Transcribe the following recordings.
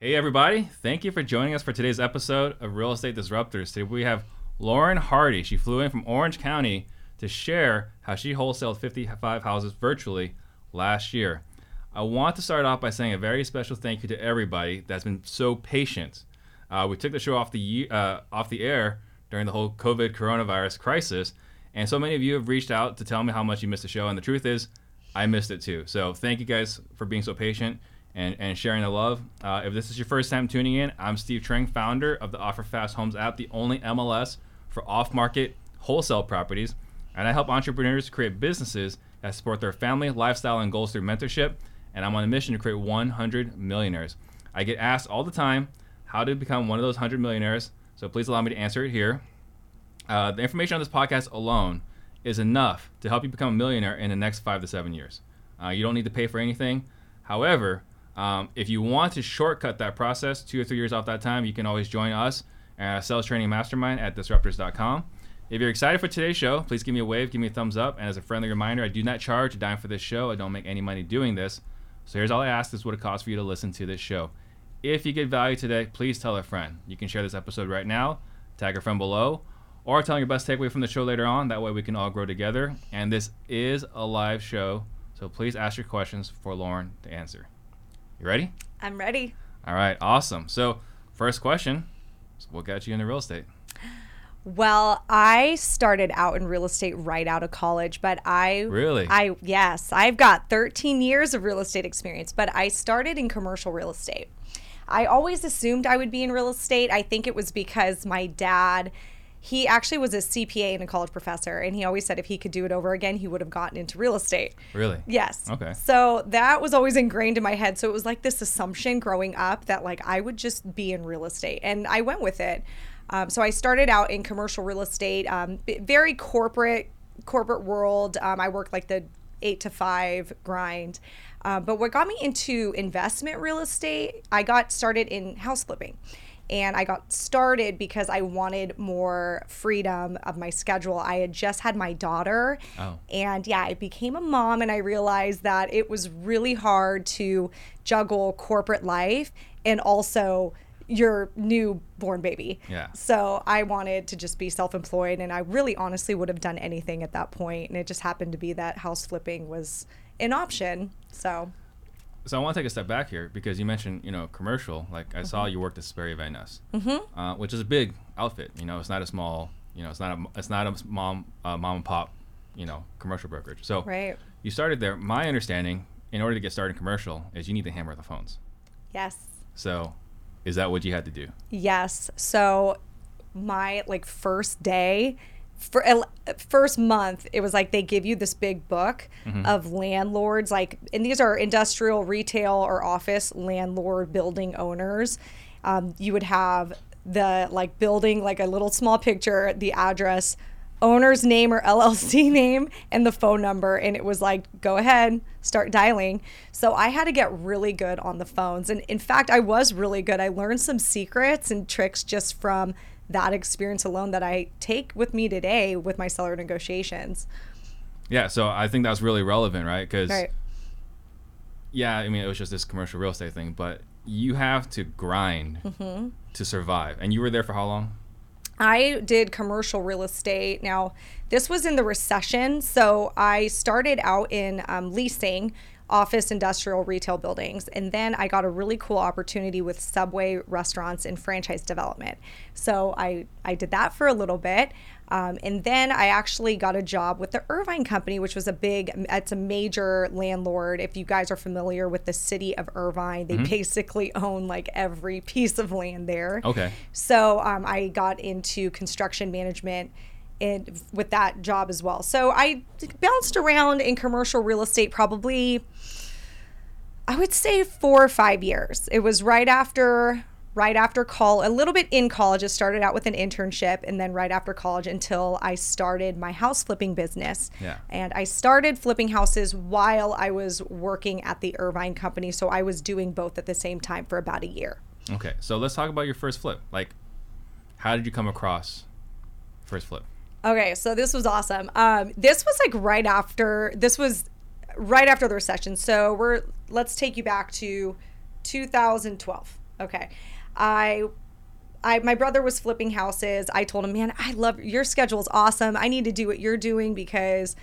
Hey, everybody. Thank you for joining us for today's episode of Real Estate Disruptors. Today we have Lauren Hardy. She flew in from Orange County to share how she wholesaled 55 houses virtually last year. I want to start off by saying a very special thank you to everybody that's been so patient. Uh, we took the show off the uh, off the air during the whole COVID coronavirus crisis, and so many of you have reached out to tell me how much you missed the show. And the truth is, I missed it too. So thank you guys for being so patient and, and sharing the love. Uh, if this is your first time tuning in, I'm Steve Trang, founder of the Offer Fast Homes app, the only MLS for off market wholesale properties. And I help entrepreneurs create businesses that support their family, lifestyle, and goals through mentorship. And I'm on a mission to create 100 millionaires. I get asked all the time how to become one of those 100 millionaires. So please allow me to answer it here. Uh, the information on this podcast alone is enough to help you become a millionaire in the next five to seven years. Uh, you don't need to pay for anything. However, um, if you want to shortcut that process, two or three years off that time, you can always join us at Sales Training Mastermind at disruptors.com. If you're excited for today's show, please give me a wave, give me a thumbs up. And as a friendly reminder, I do not charge a dime for this show. I don't make any money doing this. So here's all I ask: is what it costs for you to listen to this show. If you get value today, please tell a friend. You can share this episode right now, tag a friend below, or tell your best takeaway from the show later on. That way we can all grow together. And this is a live show, so please ask your questions for Lauren to answer. You ready? I'm ready. All right, awesome. So, first question What got you into real estate? Well, I started out in real estate right out of college, but I Really? I yes, I've got 13 years of real estate experience, but I started in commercial real estate. I always assumed I would be in real estate. I think it was because my dad he actually was a CPA and a college professor, and he always said if he could do it over again, he would have gotten into real estate. Really? Yes. Okay. So that was always ingrained in my head. So it was like this assumption growing up that like I would just be in real estate, and I went with it. Um, so I started out in commercial real estate, um, very corporate corporate world. Um, I worked like the eight to five grind. Uh, but what got me into investment real estate, I got started in house flipping and I got started because I wanted more freedom of my schedule. I had just had my daughter, Oh. and yeah, I became a mom, and I realized that it was really hard to juggle corporate life and also your newborn baby. Yeah. So I wanted to just be self employed, and I really honestly would have done anything at that point. point, and it just happened to be that house flipping was an option. So So, I want to take a step back here because you mentioned, you know, commercial. Like, I saw you worked at Sperry Van Ness, mm-hmm. uh, which is a big outfit. You know, it's not a small, you know, it's not a, it's not a mom, uh, mom and pop, you know, commercial brokerage. So, right. you started there. My understanding, in order to get started in commercial, is you need to hammer the phones. Yes. So, is that what you had to do? Yes. So my like first day for first month it was like they give you this big book of landlords like and these are industrial retail or office landlord building owners um, you would have the like building like a little small picture the address owner's name or LLC name and the phone number. And it was like, go ahead, start dialing. So I had to get really good on the phones. And in fact, I was really good. I learned some secrets and tricks just from that experience alone that I take with me today with my seller negotiations. Yeah, so I think that's really relevant, right? Because Right. yeah, I mean, it was just this commercial real estate thing, but you have to grind Mm-hmm. to survive. And you were there for how long? I did commercial real estate. Now, this was in the recession. So I started out in um, leasing office, industrial, retail buildings. And then I got a really cool opportunity with Subway restaurants and franchise development. So I, I did that for a little bit. Um, and then I actually got a job with the Irvine Company, which was a big, it's a major landlord. If you guys are familiar with the city of Irvine, they basically own like every piece of land there. Okay. So um, I got into construction management and with that job as well. So I bounced around in commercial real estate probably, I would say four or five years. It was right after right after call a little bit in college. It started out with an internship and then right after college until I started my house flipping business. Yeah. And I started flipping houses while I was working at the Irvine company. So I was doing both at the same time for about a year. Okay. So let's talk about your first flip. Like, how did you come across first flip? Okay, so this was awesome. Um, this was like right after this was right after the recession. So we're let's take you back to 2012. Okay. I I my brother was flipping houses. I told him, "Man, I love your schedule is awesome. I need to do what you're doing because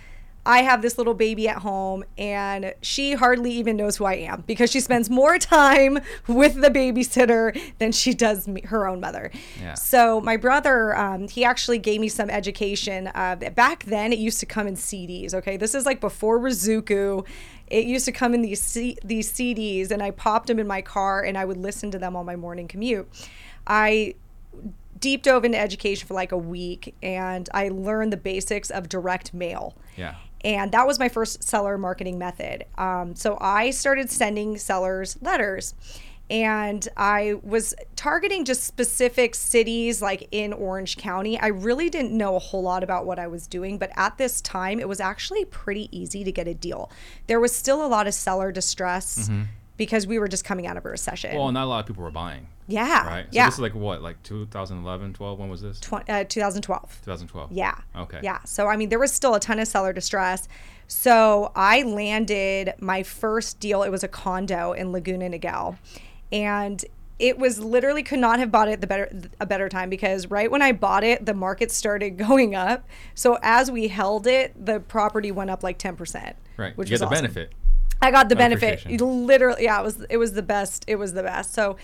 I have this little baby at home and she hardly even knows who I am because she spends more time with the babysitter than she does me, her own mother. Yeah. So my brother, um, he actually gave me some education. Uh, back then, it used to come in CDs. Okay, this is like before Rizuku. It used to come in these C- these CDs, and I popped them in my car, and I would listen to them on my morning commute. I deep dove into education for like a week, and I learned the basics of direct mail. Yeah. And that was my first seller marketing method. Um, so I started sending sellers letters. And I was targeting just specific cities like in Orange County. I really didn't know a whole lot about what I was doing, but at this time, it was actually pretty easy to get a deal. There was still a lot of seller distress because we were just coming out of a recession. Well, not a lot of people were buying, yeah. right? So yeah. this is like what, like 2011, 12? When was this? Tw- uh, 2012. 2012. Yeah. Okay. Yeah. So, I mean, there was still a ton of seller distress. So, I landed my first deal. It was a condo in Laguna Niguel. And it was literally could not have bought it the better a better time because right when I bought it, the market started going up. So as we held it, the property went up like 10%. Right. Which you was the awesome. benefit. I got the benefit. Literally, yeah, it was it was the best. It was the best. So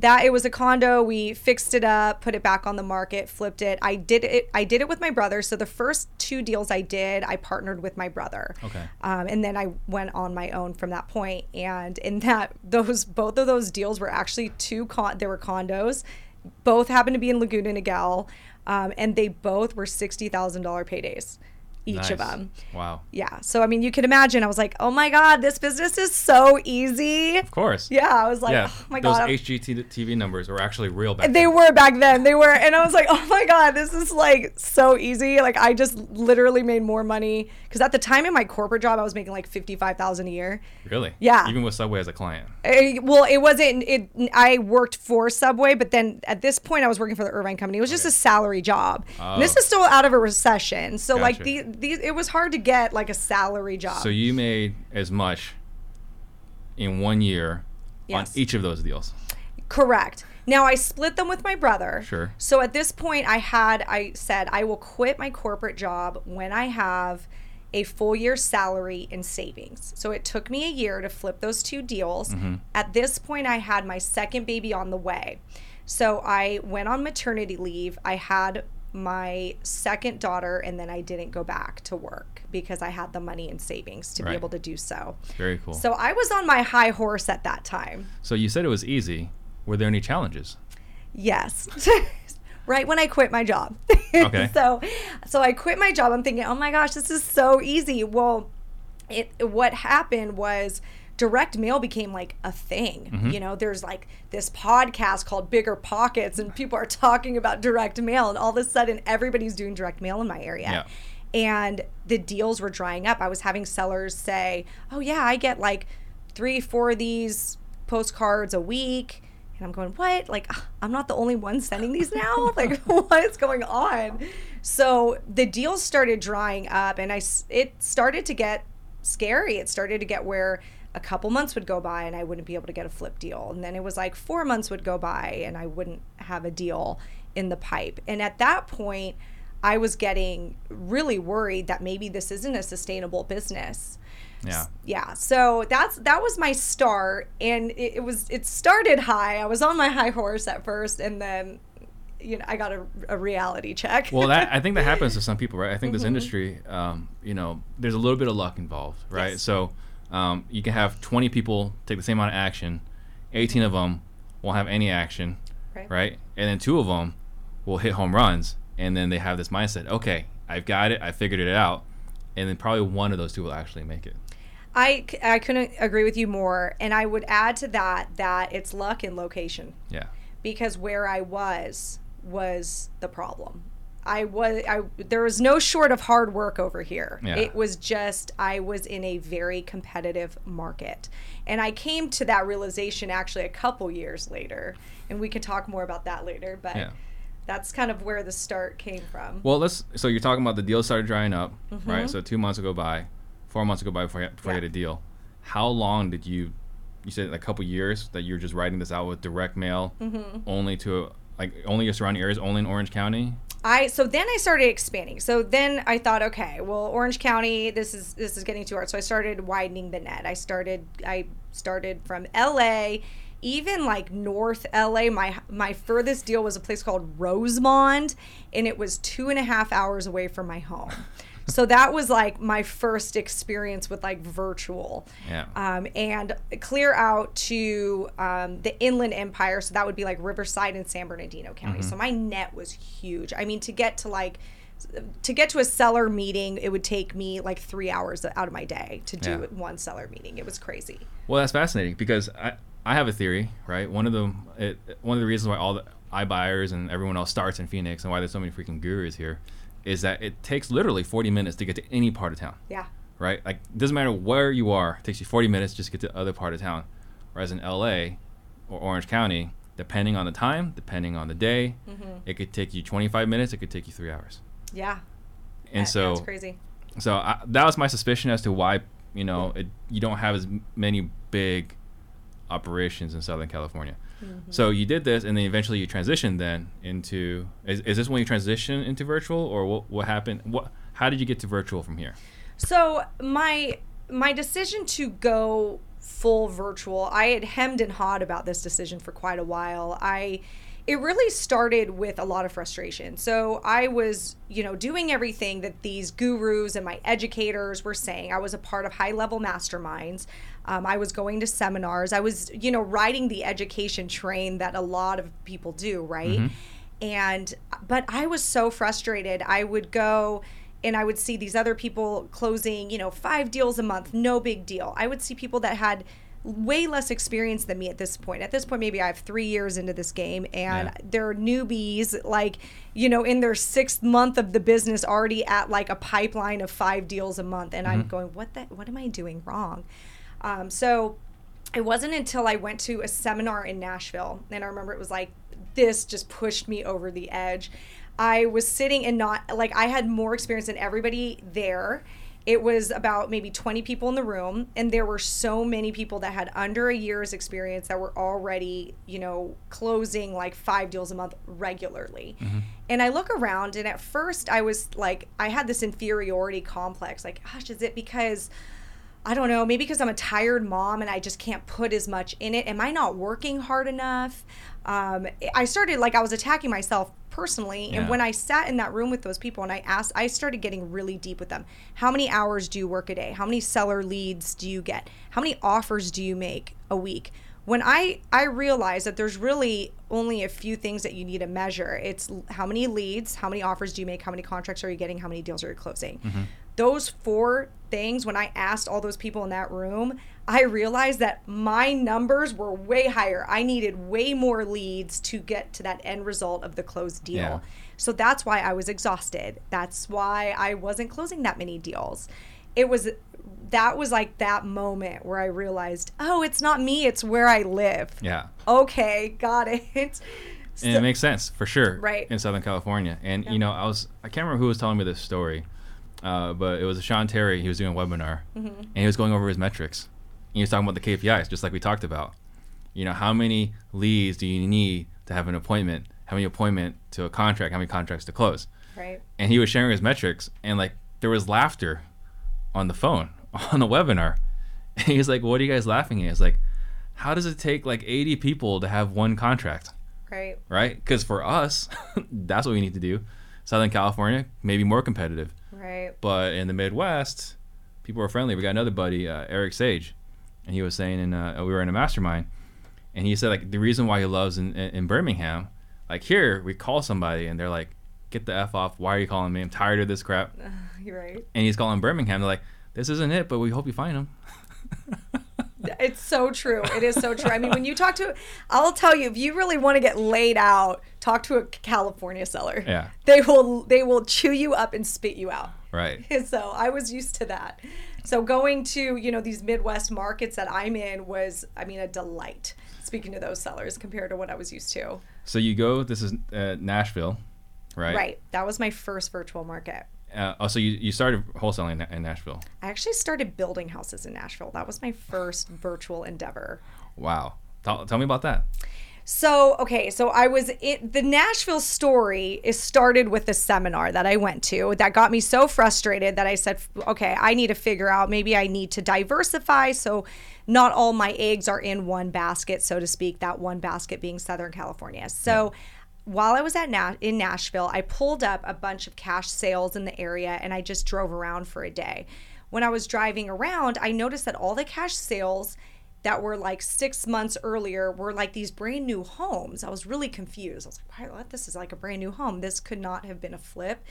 that it was a condo. We fixed it up, put it back on the market, flipped it. I did it. I did it with my brother. So the first two deals I did, I partnered with my brother. Okay. Um, and then I went on my own from that point. And in that, those both of those deals were actually two con. There were condos. Both happened to be in Laguna Niguel, um, and they both were sixty thousand dollar paydays, each of them. Wow. Yeah. So I mean, you can imagine. I was like, oh my god, this business is so easy. Of course. Yeah. I was like, yeah. oh my god. Those. HGTV numbers were actually real back they then. were back then. They were, and I was like, oh my god, this is like so easy. Like I just literally made more money because at the time in my corporate job, I was making like fifty five thousand a year. Really? Yeah. Even with Subway as a client. Eh, well, it wasn't. It. I worked for Subway, but then at this point, I was working for the Irvine Company. It was just Okay. a salary job. And this Oh. is still out of a recession, so like Gotcha. These, it was hard to get like a salary job. So you made as much in one year Yes. on each of those deals. Correct. Now I split them with my brother. Sure. So at this point, I had I said I will quit my corporate job when I have a full year salary in savings. So it took me a year to flip those two deals. Mm-hmm. At this point, I had my second baby on the way. So I went on maternity leave. I had my second daughter, and then I didn't go back to work because I had the money and savings to Right. be able to do so. Very cool. So I was on my high horse at that time. So you said it was easy. Were there any challenges? Yes. right when I quit my job. Okay. so so I quit my job. I'm thinking, "Oh my gosh, this is so easy." Well, it what happened was direct mail became like a thing. Mm-hmm. You know, there's like this podcast called Bigger Pockets and people are talking about direct mail and all of a sudden everybody's doing direct mail in my area. Yeah. And the deals were drying up. I was having sellers say, "Oh yeah, I get like 3 4 of these postcards a week." And I'm going, what? Like, I'm not the only one sending these now? like, what is going on? So the deals started drying up, and I, it started to get scary. It started to get where a couple months would go by and I wouldn't be able to get a flip deal. And then it was like four months would go by and I wouldn't have a deal in the pipe. And at that point, I was getting really worried that maybe this isn't a sustainable business Yeah. yeah so that's that was my start and it, it was it started high i was on my high horse at first and then you know i got a, a reality check Well, that I think that happens to some people, right? I think this industry, um, you know, there's a little bit of luck involved, right? Yes. So um, you can have 20 people take the same amount of action, 18 of them won't have any action, Right. right? And then two of them will hit home runs, and then they have this mindset, okay, I've got it, I figured it out, and then probably one of those two will actually make it. I, I couldn't agree with you more and i would add to that that it's luck and location Yeah. because where i was was the problem i was i there was no short of hard work over here Yeah. it was just i was in a very competitive market and i came to that realization actually a couple years later and we can talk more about that later but Yeah. that's kind of where the start came from Well, let's. So you're talking about the deal started drying up, Mm-hmm. right? So two months go by, four months go by before you, before Yeah. get a deal. How long did you, you said a couple years that you're just writing this out with direct mail Mm-hmm. only to like only your surrounding areas, only in Orange County. I so then I started expanding. So then I thought, okay, well, Orange County, this is this is getting too hard. So I started widening the net. I started I started from LA, even like North LA. My my furthest deal was a place called Rosamond, and it was two and a half hours away from my home. So that was like my first experience with like virtual Yeah. um, and clear out to um, the Inland Empire. So that would be like Riverside and San Bernardino County. So my net was huge. I mean, to get to like to get to a seller meeting, it would take me like three hours out of my day to do Yeah. one seller meeting. It was crazy. Well, that's fascinating because I, I have a theory, right? One of the it, one of the reasons why all the iBuyers and everyone else starts in Phoenix and why there's so many freaking gurus here is that it takes literally 40 minutes to get to any part of town, Yeah. right? Like doesn't matter where you are, it takes you 40 minutes just to get to the other part of town. Whereas in LA or Orange County, depending on the time, depending on the day, Mm-hmm. it could take you 25 minutes, it could take you 3 hours. Yeah. And That- so that's crazy. so I, that was my suspicion as to why you know it, you don't have as many big operations in Southern California. Mm-hmm. So you did this, and then eventually you transitioned then into. Is, is this when you transitioned into virtual, or what? What happened? What? How did you get to virtual from here? So my my decision to go full virtual, I had hemmed and hawed about this decision for quite a while. I it really started with a lot of frustration. So I was, you know, doing everything that these gurus and my educators were saying. I was a part of high level masterminds. Um, I was going to seminars. I was, you know, riding the education train that a lot of people do, right? And but I was so frustrated. I would go and I would see these other people closing, you know, five deals a month, no big deal. I would see people that had way less experience than me at this point. At this point, maybe I have three years into this game and Yeah. they're newbies, like, you know, in their sixth month of the business, already at like a pipeline of five deals a month. And I'm going, what the, what am I doing wrong? Um, so it wasn't until I went to a seminar in Nashville, and I remember it was like this just pushed me over the edge. I was sitting and not like I had more experience than everybody there. It was about maybe 20 people in the room, and there were so many people that had under a year's experience that were already, you know, closing like five deals a month regularly. And I look around, and at first I was like, I had this inferiority complex like, gosh, is it because I don't know, maybe because I'm a tired mom and I just can't put as much in it. Am I not working hard enough? Um, I started like I was attacking myself personally. And when I sat in that room with those people and I asked, I started getting really deep with them. How many hours do you work a day? How many seller leads do you get? How many offers do you make a week? When I I realized that there's really only a few things that you need to measure. It's how many leads, how many offers do you make, how many contracts are you getting, how many deals are you closing those four things when i asked all those people in that room i realized that my numbers were way higher. I needed way more leads to get to that end result of the closed deal. Yeah. so that's why i was exhausted. That's why i wasn't closing that many deals. It was that was like that moment where i realized oh it's not me it's where i live. Yeah. okay got it. And it makes sense for sure Right. in southern california. And you know i was i can't remember who was telling me this story uh, but it was sean terry he was doing a webinar. Mm-hmm. and he was going over his metrics. And he was talking about the kpis just like we talked about. You know how many leads do you need to have an appointment? How many appointment to a contract? How many contracts to close? Right. And he was sharing his metrics and like there was laughter on the phone on the webinar. And he's like what are you guys laughing at? It's like how does it take like 80 people to have one contract? Right. Right? Because for us, that's what we need to do. Southern California, maybe more competitive, right but in the Midwest, people are friendly. We got another buddy, uh, Eric Sage, and he was saying, and uh, we were in a mastermind, and he said like the reason why he loves in, in, in Birmingham, like here we call somebody and they're like, get the f off. Why are you calling me? I'm tired of this crap. you're right And he's calling Birmingham. They're like, this isn't it, but we hope you find him. It's so true. It is so true. I mean, when you talk to, I'll tell you, if you really want to get laid out, talk to a California seller. Yeah. They will they will chew you up and spit you out. right. So I was used to that. So going to you know these Midwest markets that I'm in was, I mean, a delight. Speaking to those sellers compared to what I was used to. So you go. This is uh, Nashville, right? Right. That was my first virtual market. Uh, oh, so you, you started wholesaling in, in Nashville. I actually started building houses in Nashville. That was my first virtual endeavor. Wow. Tell, tell me about that. So, okay, so I was it the Nashville story is started with a seminar that I went to that got me so frustrated that I said, okay, I need to figure out maybe I need to diversify so not all my eggs are in one basket, so to speak, that one basket being Southern California. So, yeah while I was at Na- in Nashville, I pulled up a bunch of cash sales in the area and I just drove around for a day. When I was driving around, I noticed that all the cash sales that were like six months earlier were like these brand new homes. I was really confused. I was like, what? This is like a brand new home. This could not have been a flip.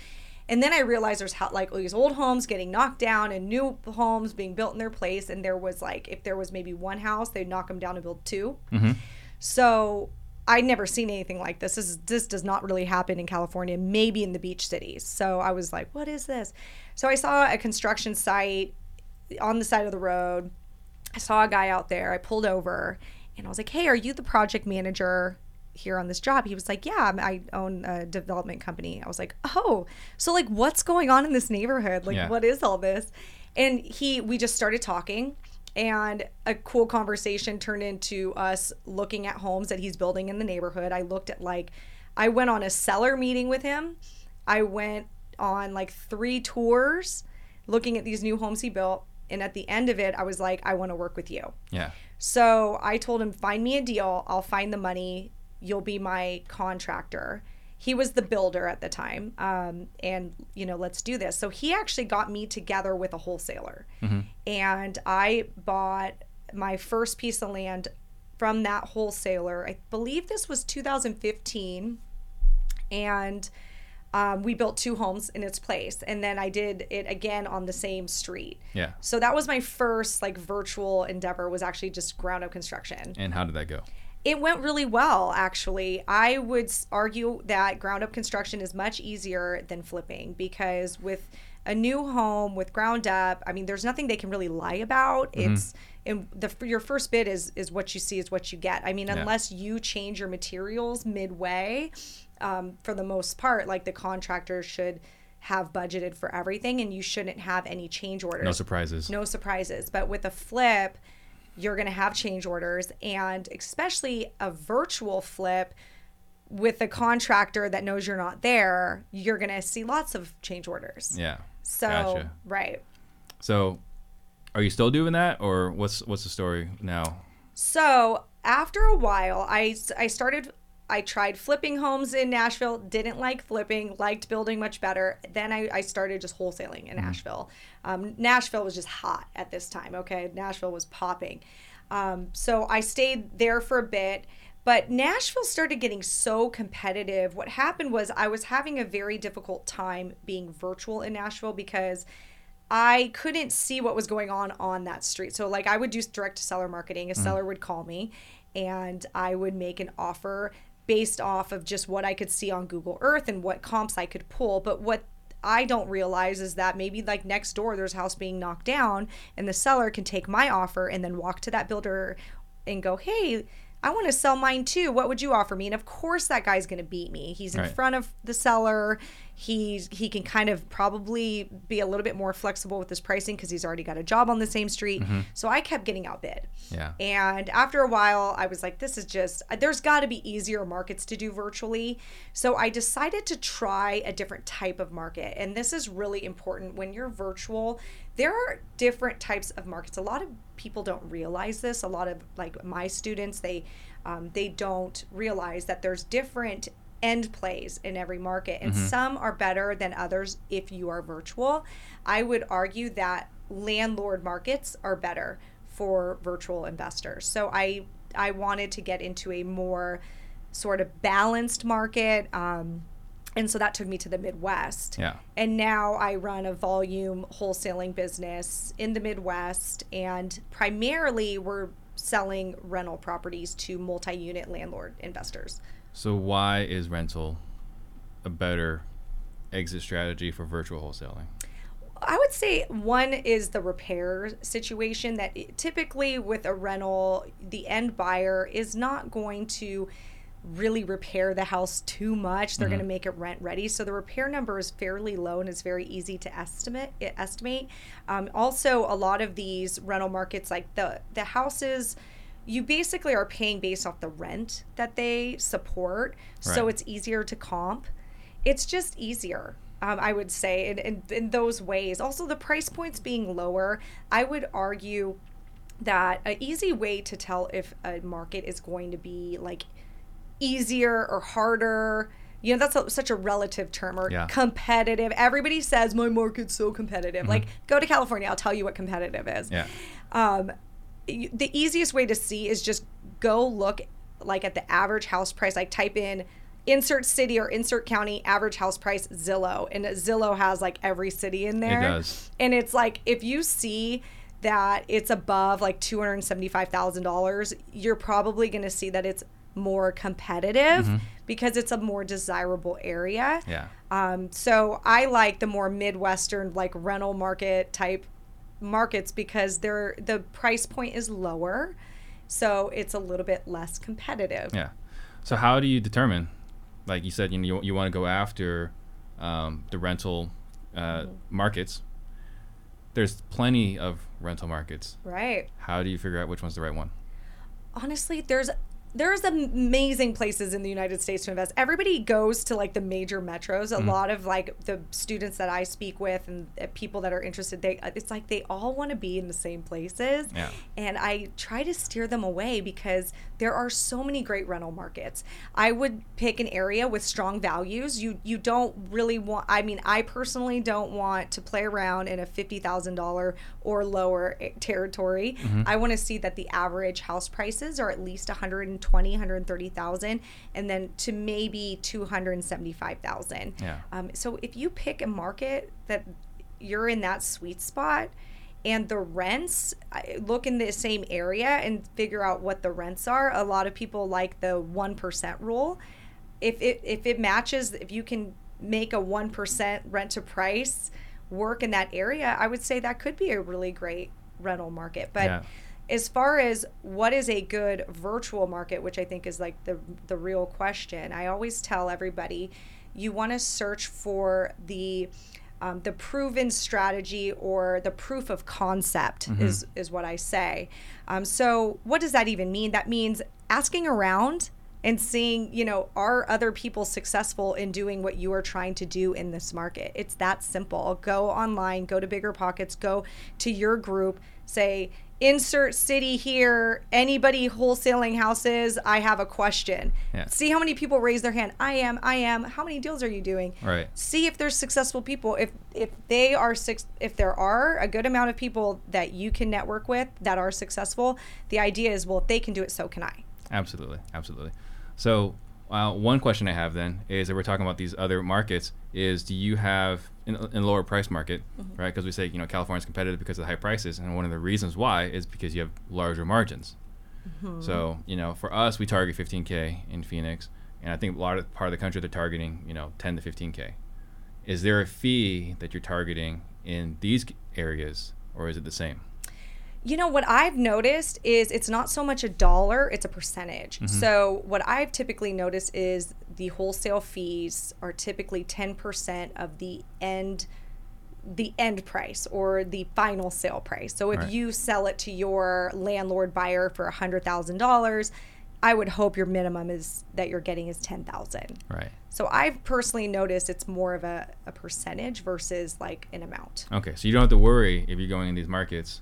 And then I realized there's how, like these old homes getting knocked down and new homes being built in their place. And there was like, if there was maybe one house, they'd knock them down and build 2 mm-hmm. So I'd never seen anything like this. This is, this does not really happen in California, maybe in the beach cities. So I was like, what is this? So I saw a construction site on the side of the road. I saw a guy out there. I pulled over and I was like, "Hey, are you the project manager here on this job?" He was like, "Yeah, I own a development company." I was like, "Oh, so like what's going on in this neighborhood? Like yeah. what is all this?" And he we just started talking and a cool conversation turned into us looking at homes that he's building in the neighborhood. I looked at like I went on a seller meeting with him. I went on like three tours looking at these new homes he built and at the end of it I was like I want to work with you. Yeah. So I told him find me a deal, I'll find the money, you'll be my contractor he was the builder at the time um, and you know let's do this. So he actually got me together with a wholesaler. Mm-hmm. and i bought my first piece of land from that wholesaler. I believe this was 2015 and um, we built two homes in its place. And then i did it again on the same street. Yeah. So that was my first like virtual endeavor was actually just ground up construction. And how did that go it went really well, actually. I would argue that ground up construction is much easier than flipping because with a new home with ground up, I mean, there's nothing they can really lie about. Mm-hmm. It's and the your first bid is is what you see is what you get. I mean, unless yeah. you change your materials midway, um, for the most part, like the contractor should have budgeted for everything, and you shouldn't have any change orders. No surprises. No surprises. But with a flip you're going to have change orders and especially a virtual flip with a contractor that knows you're not there, you're going to see lots of change orders. Yeah. So, gotcha. right. So, are you still doing that or what's what's the story now? So, after a while, I I started I tried flipping homes in Nashville, didn't like flipping, liked building much better. Then I, I started just wholesaling in mm-hmm. Nashville. Um, Nashville was just hot at this time, okay? Nashville was popping. Um, so I stayed there for a bit. But Nashville started getting so competitive. What happened was I was having a very difficult time being virtual in Nashville because I couldn't see what was going on on that street. So, like, I would do direct to seller marketing. A mm-hmm. seller would call me and I would make an offer based off of just what I could see on Google Earth and what comps I could pull. But what I don't realize is that maybe like next door there's a house being knocked down and the seller can take my offer and then walk to that builder and go, "Hey, I want to sell mine too. What would you offer me?" And of course that guy's going to beat me. He's in right. front of the seller he's he can kind of probably be a little bit more flexible with his pricing because he's already got a job on the same street. Mm-hmm. So I kept getting outbid. Yeah. And after a while, I was like, this is just there's got to be easier markets to do virtually. So I decided to try a different type of market, and this is really important when you're virtual. There are different types of markets. A lot of people don't realize this. A lot of like my students, they um, they don't realize that there's different end plays in every market and mm-hmm. some are better than others if you are virtual i would argue that landlord markets are better for virtual investors so i i wanted to get into a more sort of balanced market um, and so that took me to the midwest. Yeah. And now i run a volume wholesaling business in the midwest and primarily we're selling rental properties to multi-unit landlord investors. So why is rental a better exit strategy for virtual wholesaling? I would say one is the repair situation that typically with a rental, the end buyer is not going to really repair the house too much. They're going to make it rent ready. So the repair number is fairly low and it's very easy to estimate. Estimate. Um, also, a lot of these rental markets, like the the houses, you basically are paying based off the rent that they support. So it's easier to comp. It's just easier. Um, I would say in, in, in those ways. Also, the price points being lower, I would argue that an easy way to tell if a market is going to be like easier or harder. You know that's a, such a relative term or Yeah. competitive. Everybody says my market's so competitive. Like go to california i'll tell you what competitive is. Yeah. um, the easiest way to see is just go look like at the average house price. Like type in insert city or insert county average house price zillow. And zillow has like every city in there. it does. and it's like if you see that it's above like $275,000 you're probably going to see that it's more competitive because it's a more desirable area Yeah. um, so I like the more midwestern, like rental market type markets because they're the price point is lower, so it's a little bit less competitive. Yeah. So how do you determine? Like you said, you know, you, you want to go after um, the rental uh, markets. There's plenty of rental markets. Right. How do you figure out which one's the right one? Honestly, there's there's amazing places in the United States to invest. Everybody goes to like the major metros. A lot of like the students that I speak with and uh, people that are interested, they it's like they all want to be in the same places. Yeah. And I try to steer them away because there are so many great rental markets. I would pick an area with strong values. You you don't really want I mean, I personally don't want to play around in a $50,000 or lower eh, territory. I want to see that the average house prices are at least 120, 130,000 and then to maybe 275,000. Yeah. Um, so if you pick a market that you're in that sweet spot and the rents look in the same area and figure out what the rents are. A lot of people like the 1% rule. If it, if it matches, if you can make a 1% rent to price work in that area, I would say that could be a really great rental market. But Yeah. As far as what is a good virtual market, which I think is like the the real question, I always tell everybody, you want to search for the um, the proven strategy or the proof of concept is is what I say. Um, so what does that even mean? That means asking around and seeing, you know, are other people successful in doing what you are trying to do in this market? It's that simple. Go online, go to Bigger Pockets, go to your group, say, insert city here, anybody wholesaling houses, I have a question. Yeah. See how many people raise their hand. I am, I am. How many deals are you doing? Right. see if there's successful people if if they are six if there are a good amount of people that you can network with that are successful the idea is well if they can do it so can i Absolutely, absolutely. So, uh, one question I have then is that we're talking about these other markets. Is do you have in, in lower price market, Mm-hmm. right? Because we say you know California's competitive because of the high prices, and one of the reasons why is because you have larger margins. Mm-hmm. So you know, for us, we target 15k in Phoenix, and I think a lot of part of the country they're targeting you know 10 to 15k. Is there a fee that you're targeting in these areas, or is it the same? You know what i've noticed is it's not so much a dollar it's a percentage mm-hmm. so what i've typically noticed is the wholesale fees are typically 10% of the end the end price or the final sale price. So if Right. you sell it to your landlord buyer for $100,000, I would hope your minimum is that you're getting is 10,000. Right. So I've personally noticed it's more of a, a percentage versus like an amount. Okay, so you don't have to worry if you're going in these markets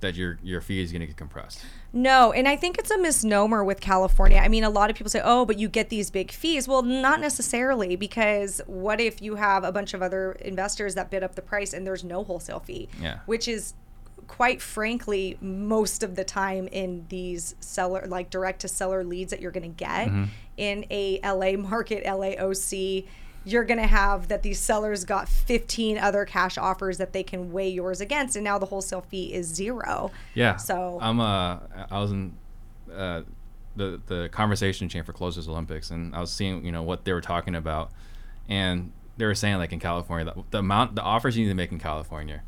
that your your fee is going to get compressed. No, and I think it's a misnomer with California. I mean, a lot of people say, "Oh, but you get these big fees." Well, not necessarily because what if you have a bunch of other investors that bid up the price and there's no wholesale fee? Yeah. Which is quite frankly most of the time in these seller like direct to seller leads that you're going to get mm-hmm. in a LA market, LAOC, you're going to have that these sellers got 15 other cash offers that they can weigh yours against and now the wholesale fee is zero. Yeah. So- I'm uh I was in uh the the conversation chain for closers Olympics and I was seeing you know what they were talking about and they were saying like in California the, the amount the offers you need to make in California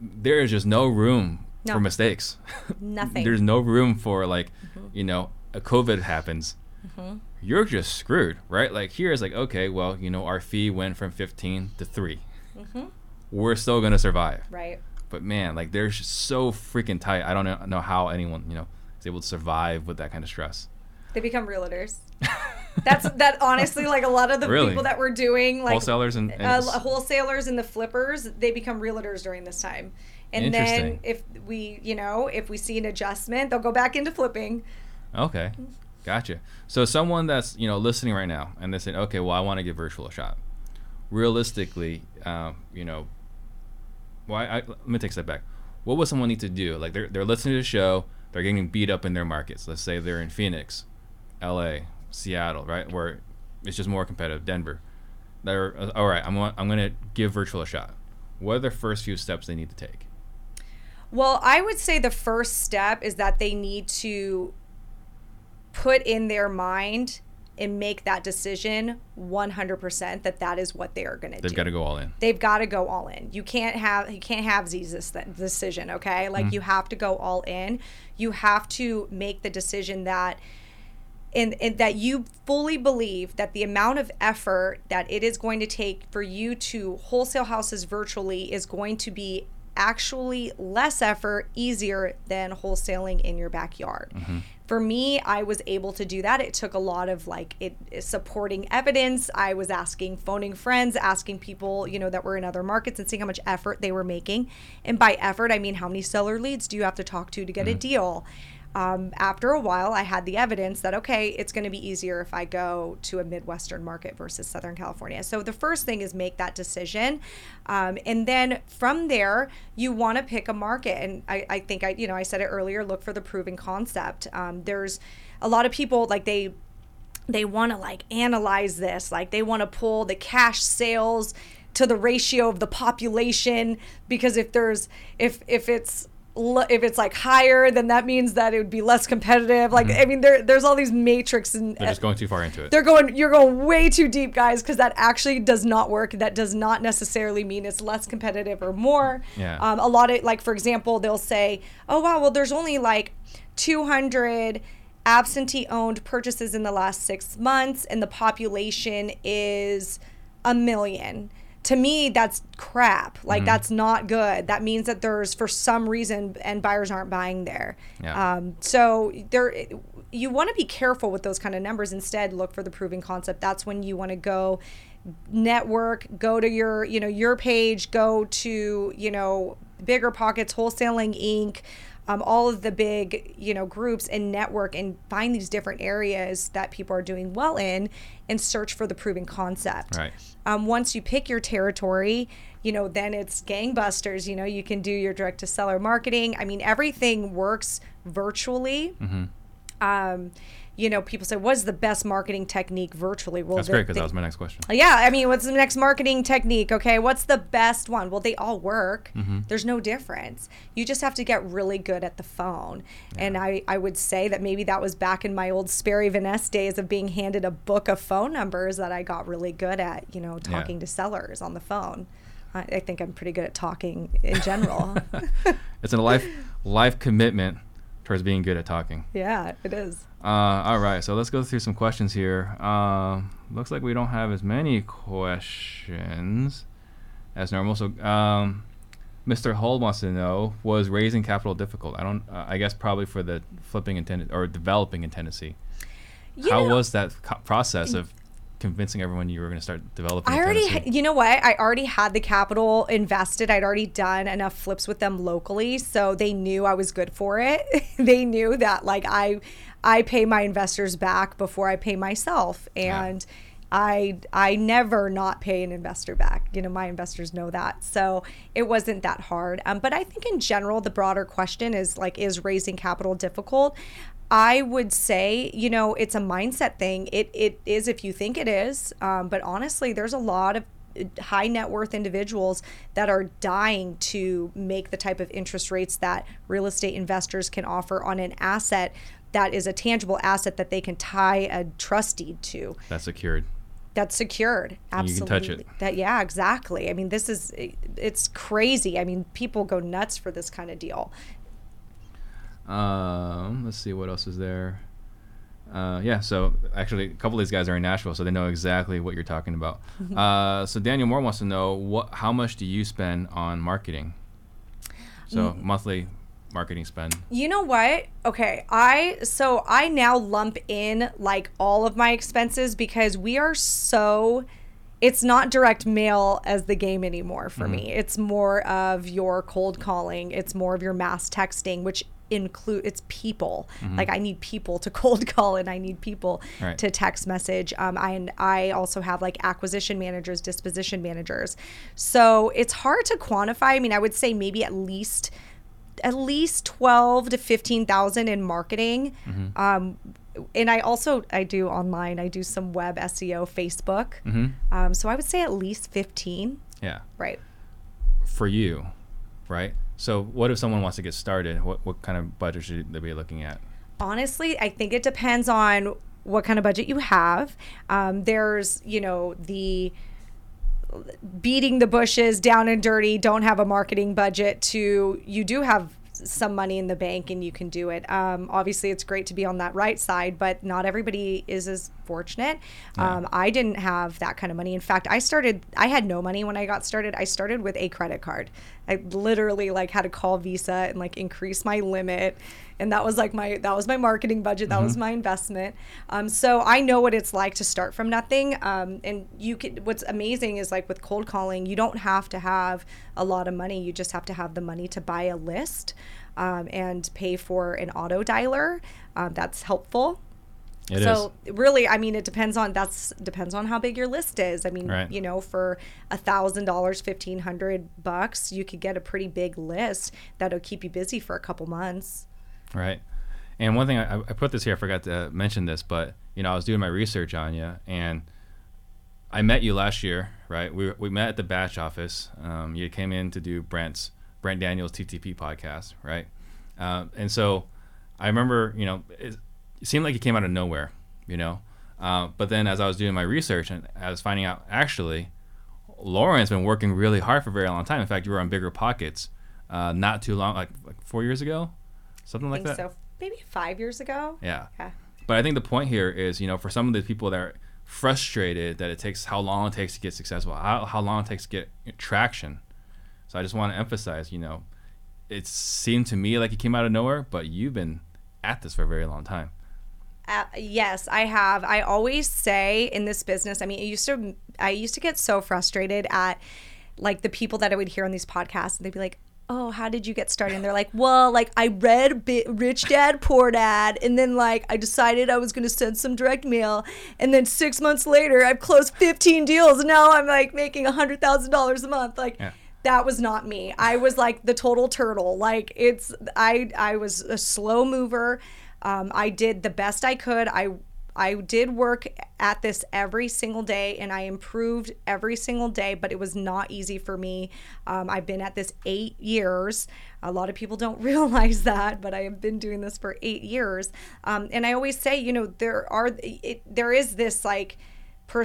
there is just no room No. for mistakes. Nothing. There's no room for like you know a COVID happens Mm-hmm. you're just screwed, right? Like here is like, okay, well, you know, our fee went from 15 to 3. Mm-hmm. We're still gonna survive. Right. But man, like they're just so freaking tight. I don't know, know how anyone, you know, is able to survive with that kind of stress. They become realtors. That's that honestly like a lot of the Really? people that we're doing like Wholesalers and, and uh, wholesalers and the flippers they become realtors during this time and then if we you know if we see an adjustment they'll go back into flipping Okay, mm-hmm. Gotcha. So someone that's you know listening right now and they say, okay, well, I want to give virtual a shot. Realistically, um, you know, why? I, let me take a step back. What would someone need to do? Like they're they're listening to the show, they're getting beat up in their markets. Let's say they're in Phoenix, L.A., Seattle, right, where it's just more competitive. Denver. They're uh, all right. I'm I'm gonna give virtual a shot. What are the first few steps they need to take? well i would say the first step is that they need to put in their mind and make that decision 100% that that is what they are going to do They've got to go all in. they've got to go all in. You can't have you can't have this decision, okay? Like mm-hmm. you have to go all in. You have to make the decision that and, and that you fully believe that the amount of effort that it is going to take for you to wholesale houses virtually is going to be actually less effort, easier than wholesaling in your backyard. Mm-hmm. For me, I was able to do that. It took a lot of like it supporting evidence. I was asking, phoning friends, asking people, you know, that were in other markets and seeing how much effort they were making. And by effort, I mean how many seller leads do you have to talk to to get a mm-hmm. deal? Um, after a while, I had the evidence that, okay, it's going to be easier if I go to a Midwestern market versus Southern California. So the first thing is make that decision. Um, and then from there, you want to pick a market. And I, I think I, you know, I said it earlier, look for the proven concept. Um, there's a lot of people like they, they want to like analyze this, like they want to pull the cash sales to the ratio of the population because if there's if if it's if it's like higher then that means that it would be less competitive. Like i mean there there's all these matrix and They're just going too far into it. they're going you're going way too deep guys because that actually does not work. That does not necessarily mean it's less competitive or more. Yeah. um, a lot of like for example they'll say oh wow well there's only like 200 absentee owned purchases in the last six months and the population is a million to me that's crap. Like that's not good. That means that there's for some reason and buyers aren't buying there. Yeah. um, so there you want to be careful with those kind of numbers. Instead look for the proving concept. That's when you want to go network go to your you know your page go to you know bigger pockets wholesaling inc um, all of the big you know groups and network and find these different areas that people are doing well in and search for the proven concept. Right. um, once you pick your territory you know then it's gangbusters. You know you can do your direct to seller marketing. I mean everything works virtually. Um, you know people say what's the best marketing technique virtually well That's great because that was my next question. yeah, I mean, what's the next marketing technique? Okay, what's the best one? Well, they all work. Mm-hmm. There's no difference. You just have to get really good at the phone. And I, I would say that maybe that was back in my old Sperry Van Ness days of being handed a book of phone numbers that I got really good at, you know, Yeah. talking to sellers on the phone. I, I think I'm pretty good at talking in general. It's a life life commitment towards being good at talking. yeah, it is. Uh, all right, so let's go through some questions here. Um, looks like we don't have as many questions as normal. So, um, Mr. Hull wants to know: Was raising capital difficult? I don't. Uh, I guess probably for the flipping in Ten- or developing in Tennessee. You How know- was that co- process of convincing everyone you were going to start developing? I already, Tennessee? you know what? I already had the capital invested. I'd already done enough flips with them locally, so they knew I was good for it. they knew that like I, I pay my investors back before I pay myself, and I, I never not pay an investor back. You know, my investors know that, so it wasn't that hard. Um, but I think in general, the broader question is like, is raising capital difficult? I would say, you know, it's a mindset thing. It it is if you think it is, um, but honestly, there's a lot of uh, high net worth individuals that are dying to make the type of interest rates that real estate investors can offer on an asset that is a tangible asset that they can tie a trust deed to That's secured. that's secured And you can touch it. that yeah exactly i mean this is it's crazy i mean people go nuts for this kind of deal Um, let's see what else is there. Uh, yeah, so actually, a couple of these guys are in Nashville, so they know exactly what you're talking about. Uh, so Daniel Moore wants to know what, how much do you spend on marketing? So Mm. monthly marketing spend. You know what? Okay, I so I now lump in like all of my expenses because we are so it's not direct mail as the game anymore for me. It's more of your cold calling, it's more of your mass texting, which include it's people. Like I need people to cold call and I need people Right. to text message. Um, I and I also have like acquisition managers, disposition managers. So it's hard to quantify. I mean, I would say maybe at least at least 12 to 15,000 in marketing. Um, and I also I do online. I do some web SEO, Facebook. Um, so I would say at least 15. Yeah, Right. for you, right? So what if someone wants to get started? What, what kind of budget should they be looking at? Honestly, I think it depends on what kind of budget you have. Um, there's, you know, the beating the bushes down and dirty, don't have a marketing budget to you do have some money in the bank and you can do it. Um, obviously, it's great to be on that right side, but not everybody is as fortunate. Um, I didn't have that kind of money. In fact, I started, I had no money when I got started. I started with a credit card. I literally like had to call Visa and like increase my limit. And that was like my, that was my marketing budget. That was my investment. Um, so I know what it's like to start from nothing. Um, and you can, what's amazing is like with cold calling, you don't have to have a lot of money. You just have to have the money to buy a list um, and pay for an auto dialer. Um, that's helpful. It is. so really, I mean, it depends on that's depends on how big your list is. I mean, Right. you know, for a thousand dollars, fifteen hundred bucks, you could get a pretty big list that'll keep you busy for a couple months. Right. And one thing I, I put this here, I forgot to mention this, but you know, I was doing my research on you, and I met you last year, right? We, we met at the batch office. Um, you came in to do Brent's Brent Daniels TTP podcast, right? Um, and so I remember, you know, it, it seemed like it came out of nowhere, you know. Uh, but then as I was doing my research and I was finding out actually, Lauren's been working really hard for a very long time. In fact, you were on Bigger Pockets uh, not too long, like, like four years ago, something like that. so. Maybe five years ago. Yeah. Yeah. But I think the point here is, you know, for some of the people that are frustrated that it takes how long it takes to get successful, how, how long it takes to get traction. So I just want to emphasize, you know, it seemed to me like it came out of nowhere, but you've been at this for a very long time. Uh, yes, I have. I always say in this business, I mean, it used to I used to get so frustrated at like the people that I would hear on these podcasts and they'd be like, "Oh, how did you get started?" And they're like, "Well, like I read Bi- Rich Dad Poor Dad and then like I decided I was going to send some direct mail and then 6 months later I've closed 15 deals and now I'm like making $100,000 a month." Like Yeah. that was not me. I was like the total turtle. Like it's I I was a slow mover. Um, I did the best I could. I I did work at this every single day and I improved every single day, but it was not easy for me. Um, I've been at this eight years. A lot of people don't realize that, but I have been doing this for eight years. Um, and I always say, you know, there are it, there is this like per-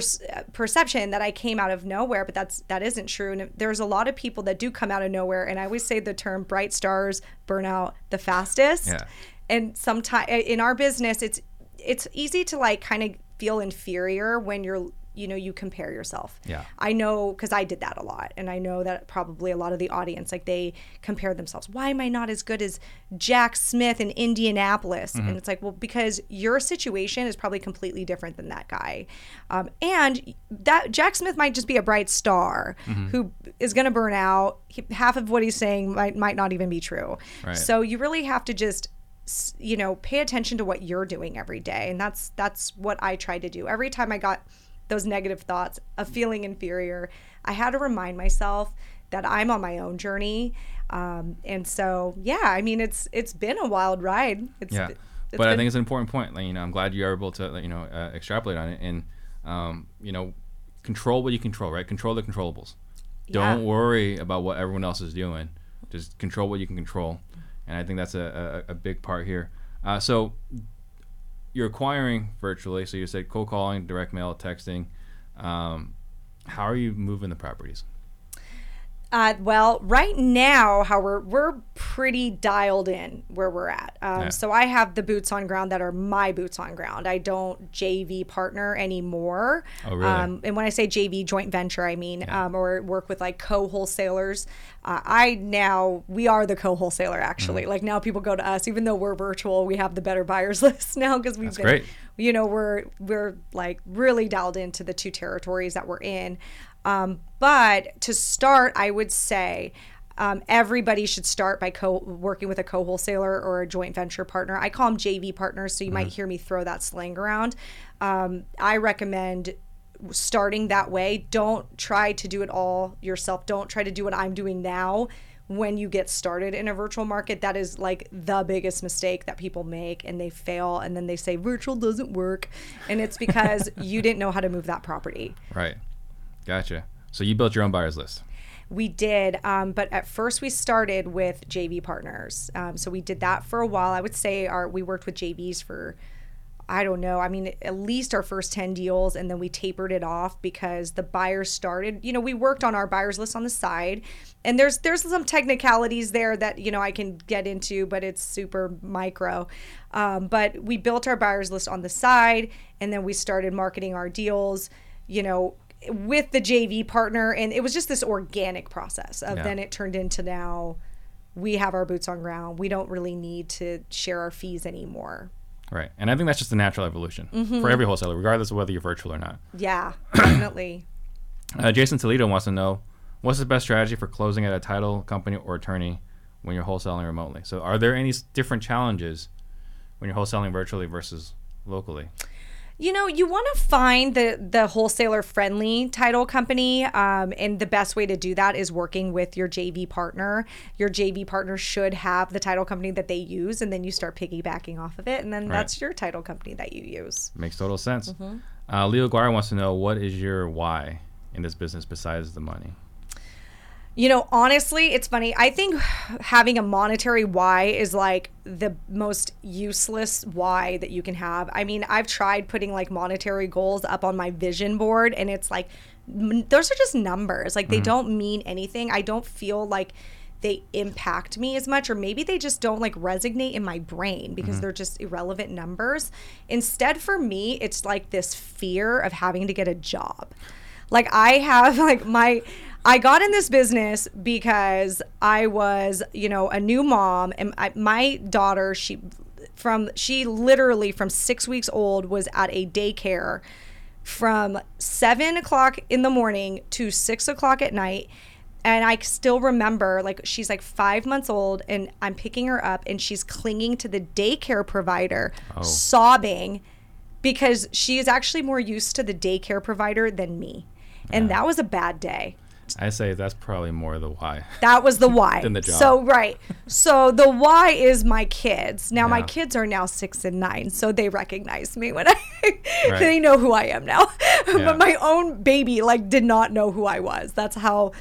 perception that I came out of nowhere, but that's that isn't true. And there's a lot of people that do come out of nowhere, and I always say the term "bright stars burn out the fastest." Yeah. And sometimes in our business, it's it's easy to like kind of feel inferior when you're you know you compare yourself. Yeah. i know because i did that a lot and i know that probably a lot of the audience like they compare themselves. Why am i not as good as jack smith in indianapolis? And it's like well because your situation is probably completely different than that guy. Um, and that jack smith might just be a bright star who is going to burn out. He- half of what he's saying might, might not even be true. Right. so you really have to just you know pay attention to what you're doing every day and that's that's what i tried to do every time i got those negative thoughts of feeling inferior i had to remind myself that i'm on my own journey um, and so yeah i mean it's it's been a wild ride it's, Yeah. it's but I think it's an important point. Like, you know, I'm glad you're able to, you know, uh, extrapolate on it and, um, you know, control what you control, right? Control the controllables. Yeah. Don't worry about what everyone else is doing. Just control what you can control. And I think that's a, a, a big part here. Uh, so you're acquiring virtually. So you said cold calling, direct mail, texting. Um, how are you moving the properties? Uh, well, right now, how we're we're pretty dialed in where we're at. Um, Yeah. So I have the boots on ground that are my boots on ground. I don't JV partner anymore. Oh, really? Um, and when I say JV joint venture, I mean um, or work with like co-wholesalers. Uh, I now we are the co-wholesaler actually. Mm-hmm. Like now people go to us, even though we're virtual. We have the better buyers list now because we've That's been, great. you know, we're we're like really dialed into the two territories that we're in. Um, but to start, I would say um, everybody should start by co working with a co-wholesaler or a joint venture partner. I call them JV partners, so you might hear me throw that slang around. Um, I recommend starting that way. Don't try to do it all yourself. Don't try to do what I'm doing now. When you get started in a virtual market, that is like the biggest mistake that people make and they fail. And then they say virtual doesn't work. And it's because you didn't know how to move that property. Right. Gotcha. So you built your own buyers list. We did, um, but at first we started with JV partners. Um, so we did that for a while. I would say our we worked with JVs for, I don't know. I mean, at least our first ten deals, and then we tapered it off because the buyers started. You know, we worked on our buyers list on the side, and there's there's some technicalities there that you know I can get into, but it's super micro. Um, but we built our buyers list on the side, and then we started marketing our deals. You know, with the JV partner, and it was just this organic process of Yeah. then it turned into now we have our boots on ground. We don't really need to share our fees anymore. Right. And I think that's just the natural evolution Mm-hmm. for every wholesaler, regardless of whether you're virtual or not. Yeah, definitely. Uh, Jason Toledo wants to know what's the best strategy for closing at a title company or attorney when you're wholesaling remotely? So, are there any different challenges when you're wholesaling virtually versus locally? You know, you want to find the the wholesaler friendly title company, um, and the best way to do that is working with your JV partner. Your JV partner should have the title company that they use, and then you start piggybacking off of it, and then Right. that's your title company that you use. Makes total sense. Mm-hmm. Uh, Leo Guar wants to know what is your why in this business besides the money? You know, honestly, it's funny. I think having a monetary why is like the most useless why that you can have. I mean, I've tried putting like monetary goals up on my vision board, and it's like, those are just numbers. Like, they mm-hmm. don't mean anything. I don't feel like they impact me as much, or maybe they just don't like resonate in my brain because mm-hmm. they're just irrelevant numbers. Instead, for me, it's like this fear of having to get a job. Like I have like my I got in this business because I was, you know, a new mom and I, my daughter, she from she literally from 6 weeks old was at a daycare from 7 o'clock in the morning to 6 o'clock at night and I still remember like she's like 5 months old and I'm picking her up and she's clinging to the daycare provider oh. sobbing because she is actually more used to the daycare provider than me. And that was a bad day. I say that's probably more the why. That was the why. Than the job. So right. So the why is my kids. Now my kids are now six and nine, so they recognize me when I Right. they know who I am now. Yeah. but my own baby like did not know who I was. That's how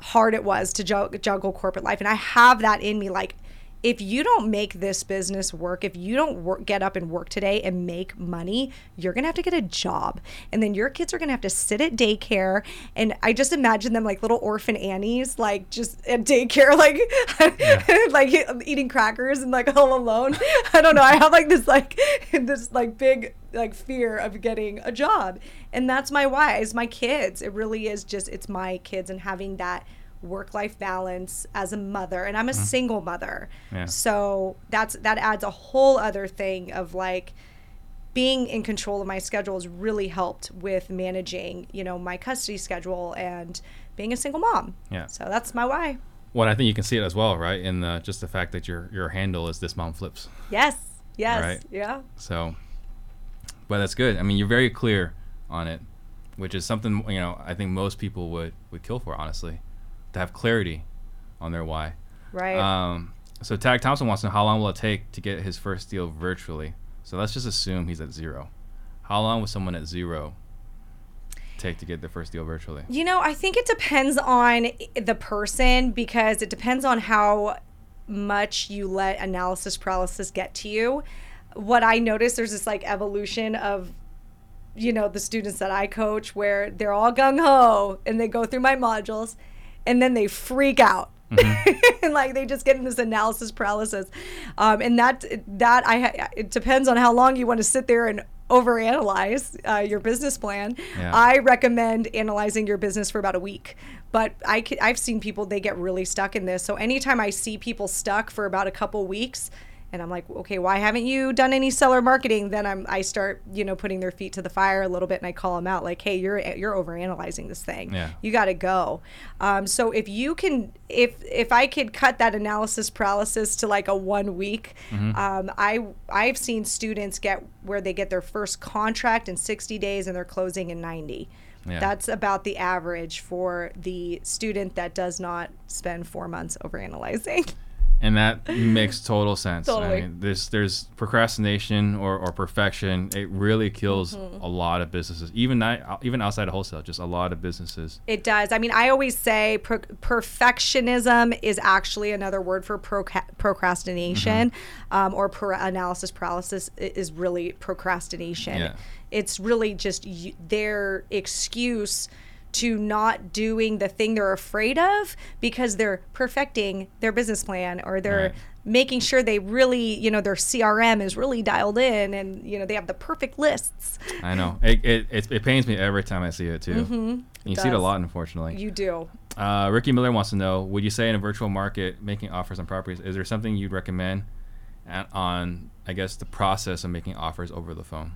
hard it was to juggle corporate life, and I have that in me. Like if you don't make this business work, if you don't work, get up and work today and make money, you're gonna have to get a job, and then your kids are gonna have to sit at daycare. And I just imagine them like little orphan Annies, like just at daycare, like like eating crackers and like all alone. I don't know. I have like this like this like big like fear of getting a job, and that's my why. Is my kids. It really is just it's my kids and having that work life balance as a mother and I'm a mm-hmm. single mother. Yeah. So that's that adds a whole other thing of like being in control of my schedule has really helped with managing, you know, my custody schedule and being a single mom. Yeah. So that's my why. Well, I think you can see it as well, right? In the, just the fact that your your handle is this mom flips. Yes. Yes. Right. Yeah. So, but that's good. I mean, you're very clear on it, which is something you know I think most people would would kill for, honestly, to have clarity on their why. Right. Um, so Tag Thompson wants to know how long will it take to get his first deal virtually. So let's just assume he's at zero. How long will someone at zero take to get their first deal virtually? You know, I think it depends on the person because it depends on how much you let analysis paralysis get to you. What I noticed, there's this like evolution of, you know, the students that I coach where they're all gung ho and they go through my modules. And then they freak out. Mm-hmm. and like they just get in this analysis paralysis, um, and that that I it depends on how long you want to sit there and overanalyze uh, your business plan. Yeah. I recommend analyzing your business for about a week. But I I've seen people they get really stuck in this. So anytime I see people stuck for about a couple weeks, and I'm like, okay, why haven't you done any seller marketing? Then I'm I start you know putting their feet to the fire a little bit, and I call them out like, hey, you're you're overanalyzing this thing. Yeah. You got to go. Um, so if you can, if if I could cut that analysis paralysis to like a one week, Mm-hmm. um, I I've seen students get where they get their first contract in 60 days and they're closing in 90. Yeah. That's about the average for the student that does not spend four months overanalyzing. and that makes total sense. Totally. I mean, there's there's procrastination or, or perfection. It really kills Mm-hmm. a lot of businesses, even not, even outside of wholesale. Just a lot of businesses. It does. I mean, I always say pro- perfectionism is actually another word for proca- procrastination, Mm-hmm. um, or par- analysis paralysis is really procrastination. Yeah. It's really just y- their excuse to not doing the thing they're afraid of because they're perfecting their business plan or they're Right. making sure they really, you know, their CRM is really dialed in and, you know, they have the perfect lists. I know. It, it, it, it pains me every time I see it too. And you see it a lot, unfortunately. You do. Uh, Ricky Miller wants to know: Would you say in a virtual market, making offers on properties, is there something you'd recommend on, I guess, the process of making offers over the phone?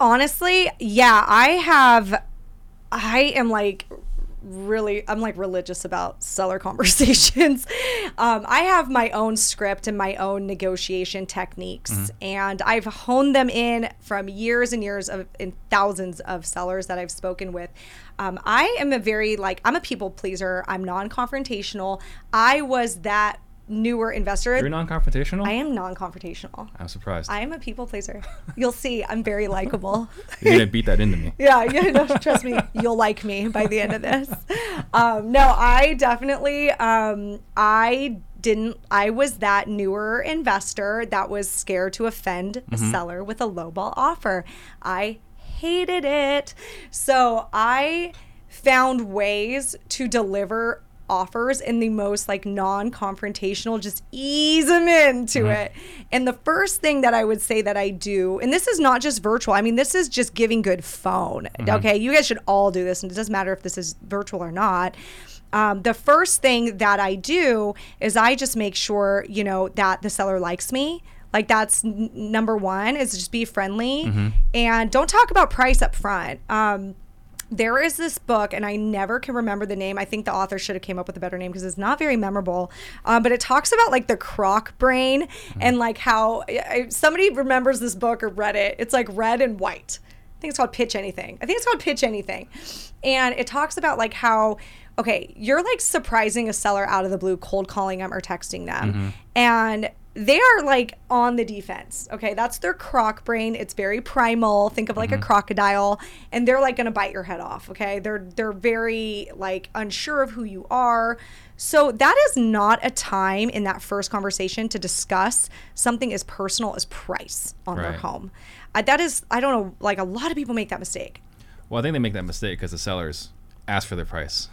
honestly, yeah, I have. I am like really i'm like religious about seller conversations. Um, i have my own script and my own negotiation techniques and i've honed them in from years and years of in thousands of sellers that i've spoken with. Um, i am a very like i'm a people pleaser. I'm non-confrontational. I was that newer investor You're non-confrontational. i am non-confrontational I'm surprised. i am a people pleaser you'll see i'm very likable You're gonna beat that into me. yeah, yeah, no, trust me, you'll like me by the end of this. Um, no, I definitely, um, I didn't, I was that newer investor that was scared to offend a seller with a lowball offer. I hated it. So I found ways to deliver offers in the most like non-confrontational just ease them into it. And the first thing that i would say that i do and this is not just virtual i mean this is just giving good phone. Okay you guys should all do this and it doesn't matter if this is virtual or not. Um, the first thing that i do is i just make sure you know that the seller likes me. Like that's n- number one is just be friendly. And don't talk about price up front. Um, there is this book and i never can remember the name. I think the author should have came up with a better name because it's not very memorable. Um, but it talks about like the croc brain and like how I- somebody remembers this book or read it. It's like red and white. I think it's called pitch anything. I think it's called pitch anything. And it talks about like how okay you're like surprising a seller out of the blue cold calling them or texting them and they are like on the defense. Okay, that's their croc brain. It's very primal. Think of like a crocodile, and they're like gonna bite your head off. Okay, they're they're very like unsure of who you are. So that is not a time in that first conversation to discuss something as personal as price on their home. Uh, that is, I don't know, like a lot of people make that mistake. Well, I think they make that mistake because the sellers ask for their price.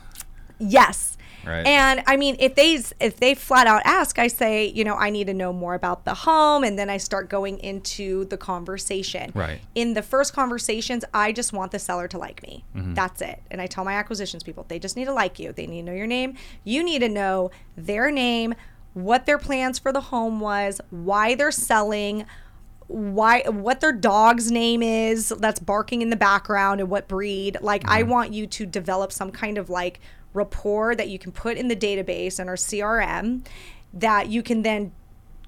Yes. Right. And I mean, if they if they flat out ask, I say, you know, I need to know more about the home, and then I start going into the conversation. Right. In the first conversations, I just want the seller to like me. Mm-hmm. That's it. And I tell my acquisitions people, they just need to like you. They need to know your name. You need to know their name, what their plans for the home was, why they're selling why what their dog's name is that's barking in the background and what breed like i want you to develop some kind of like rapport that you can put in the database and our crm that you can then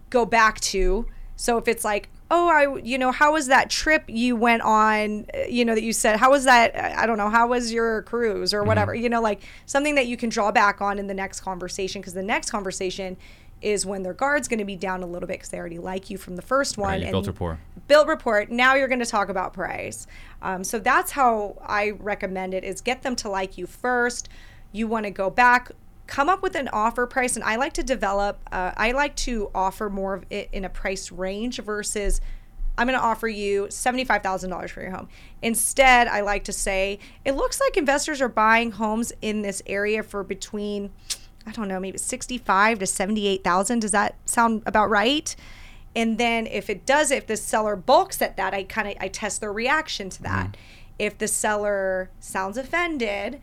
go back to. So if it's like oh i you know how was that trip you went on uh, you know that you said how was that uh, i don't know how was your cruise or whatever you know like something that you can draw back on in the next conversation because the next conversation is when their guard's going to be down a little bit because they already like you from the first one Right, you built rapport. built report now you're going to talk about price. Um, so that's how i recommend it is get them to like you first you want to go back come up with an offer price and i like to develop uh, i like to offer more of it in a price range versus I'm going to offer you $75,000 for your home. Instead, I like to say it looks like investors are buying homes in this area for between I don't know, maybe 65 to 78,000. Does that sound about right? And then if it does, if the seller bulks at that, I kind of I test their reaction to that. Mm-hmm. If the seller sounds offended,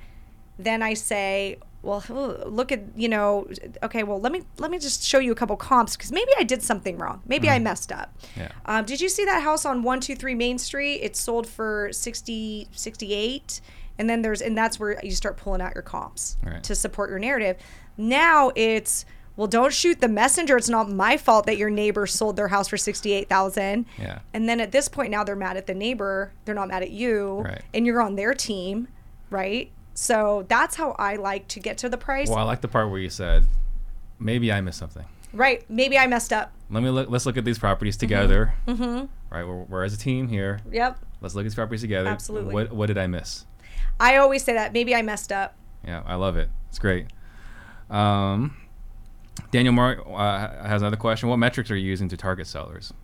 then I say, well, look at you know, okay, well let me let me just show you a couple comps because maybe I did something wrong. Maybe mm. I messed up. Yeah. Um, did you see that house on one two three Main Street? It sold for 60, 68 and then there's and that's where you start pulling out your comps right. to support your narrative. Now it's well, don't shoot the messenger. It's not my fault that your neighbor sold their house for sixty-eight thousand. Yeah. And then at this point, now they're mad at the neighbor. They're not mad at you. Right. And you're on their team, right? So that's how I like to get to the price. Well, I like the part where you said, maybe I missed something. Right. Maybe I messed up. Let me look. Let's look at these properties mm-hmm. together. Mm-hmm. Right. We're, we're as a team here. Yep. Let's look at these properties together. Absolutely. What What did I miss? I always say that. Maybe I messed up. Yeah, I love it. It's great. Um, Daniel Mark uh, has another question. What metrics are you using to target sellers?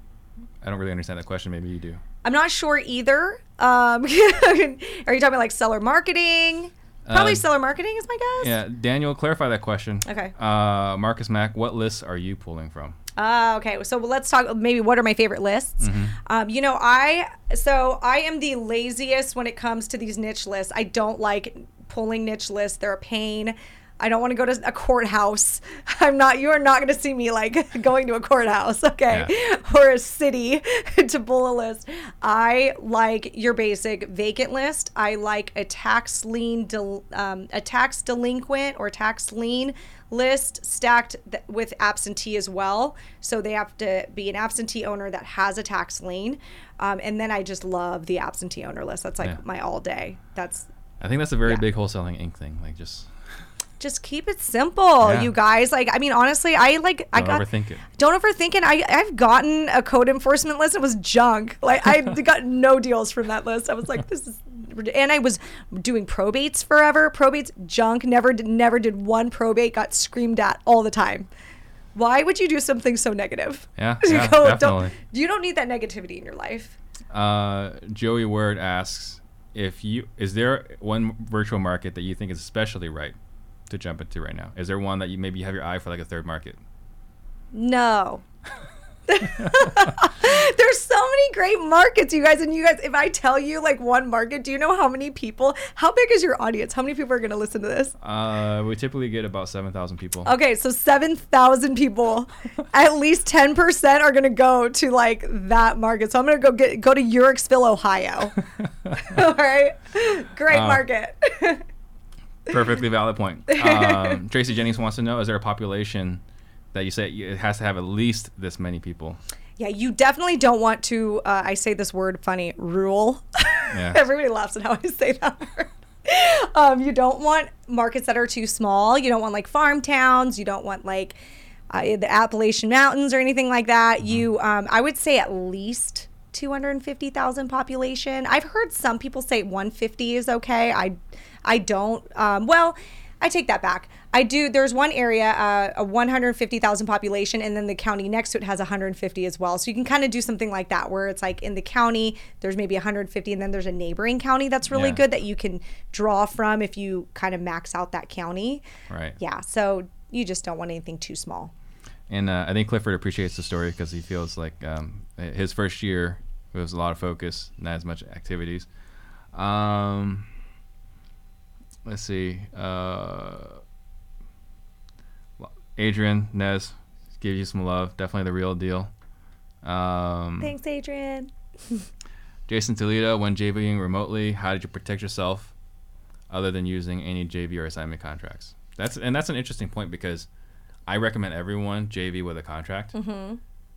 I don't really understand that question. Maybe you do. I'm not sure either. Um, are you talking about like seller marketing? Probably uh, seller marketing is my guess. Yeah, Daniel, clarify that question. Okay. Uh, Marcus Mack, what lists are you pulling from? Uh, okay, so let's talk. Maybe what are my favorite lists? Mm-hmm. Um, you know, I so I am the laziest when it comes to these niche lists. I don't like pulling niche lists. They're a pain. I don't want to go to a courthouse. I'm not, you are not going to see me like going to a courthouse, okay? Yeah. Or a city to pull a list. I like your basic vacant list. I like a tax lien, del, um, a tax delinquent or tax lien list stacked th- with absentee as well. So they have to be an absentee owner that has a tax lien. Um, and then I just love the absentee owner list. That's like yeah. my all day. That's, I think that's a very yeah. big Wholesaling Inc thing. Like just just keep it simple, yeah. you guys. Like, I mean, honestly, I like don't I got overthink it. Don't overthink it. I I've gotten a code enforcement list. It was junk. Like I got no deals from that list. I was like, this is, and I was doing probates forever. Probates junk. Never did never did one probate. Got screamed at all the time. Why would you do something so negative? Yeah, yeah go, definitely. Don't, you don't need that negativity in your life. Uh, Joey Word asks if you is there one virtual market that you think is especially right to jump into right now? Is there one that you maybe have your eye for like a third market? No. There's so many great markets, you guys. And you guys, if I tell you like one market, do you know how many people? How big is your audience? How many people are going to listen to this? Uh, we typically get about seven thousand people. Okay, so seven thousand people. at least ten percent are going to go to like that market. So I'm going to go get go to Uhrichsville, Ohio. All right, great uh, market. Perfectly valid point. Um, Tracy Jennings wants to know: Is there a population that you say it has to have at least this many people? Yeah, you definitely don't want to. Uh, I say this word funny, rule. Yeah. Everybody laughs at how I say that word. Um, you don't want markets that are too small. You don't want like farm towns. You don't want like uh, the Appalachian Mountains or anything like that. Mm-hmm. You, um, I would say at least 250,000 population. I've heard some people say 150 is okay. I I don't. Um, well, I take that back. I do. There's one area, uh, a 150,000 population, and then the county next to it has 150 as well. So you can kind of do something like that, where it's like in the county there's maybe 150, and then there's a neighboring county that's really yeah. good that you can draw from if you kind of max out that county. Right. Yeah. So you just don't want anything too small. And uh, I think Clifford appreciates the story because he feels like um, his first year was a lot of focus, not as much activities. Um, let's see. Uh, Adrian Nez give you some love. Definitely the real deal. Um, Thanks, Adrian. Jason Toledo, when JVing remotely, how did you protect yourself, other than using any JV or assignment contracts? That's and that's an interesting point because I recommend everyone JV with a contract. Mm-hmm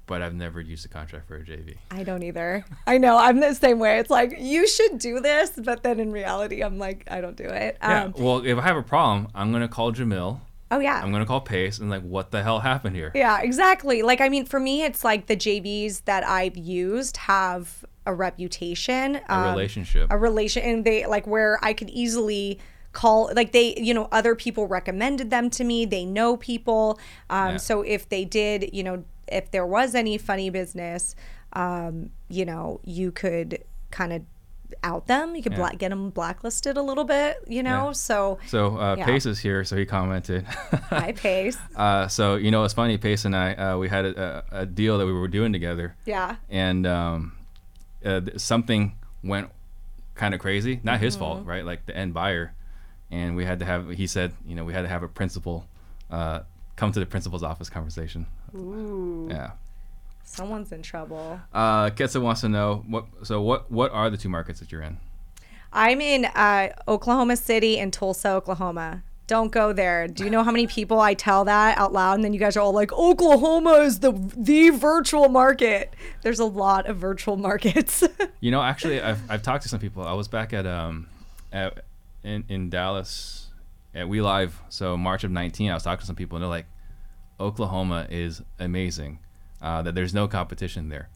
but I've never used a contract for a JV. I don't either. I know. I'm the same way. It's like, you should do this, but then in reality, I'm like, I don't do it. Yeah. Um, well, if I have a problem, I'm going to call Jamil. Oh, yeah. I'm going to call Pace and, like, what the hell happened here? Yeah, exactly. Like, I mean, for me, it's like the JVs that I've used have a reputation, a um, relationship, a relation, and they, like, where I could easily call like they you know other people recommended them to me they know people um, yeah. so if they did you know if there was any funny business, um, you know, you could kind of out them. You could Yeah. black, get them blacklisted a little bit, you know. Yeah. So So uh, Yeah. Pace is here, so he commented. hi pace. Uh, so you know, it's funny. Pace and I, uh, we had a, a, deal that we were doing together, Yeah. and um, uh, something went kind of crazy. Not his fault, Mm-hmm. right? Like the end buyer, and we had to have. He said, you know, we had to have a principal uh, come to the principal's office conversation. Ooh. Yeah. Someone's in trouble. Uh, Ketsa wants to know what. So what? What are the two markets that you're in? I'm in uh, Oklahoma City and Tulsa, Oklahoma. Don't go there. Do you know how many people I tell that out loud, and then you guys are all like, "Oklahoma is the the virtual market." There's a lot of virtual markets. You know, actually, I've, I've talked to some people. I was back at um, at, in in Dallas at We Live. So March of '19, I was talking to some people, and they're like, Oklahoma is amazing. Uh, that there's no competition there.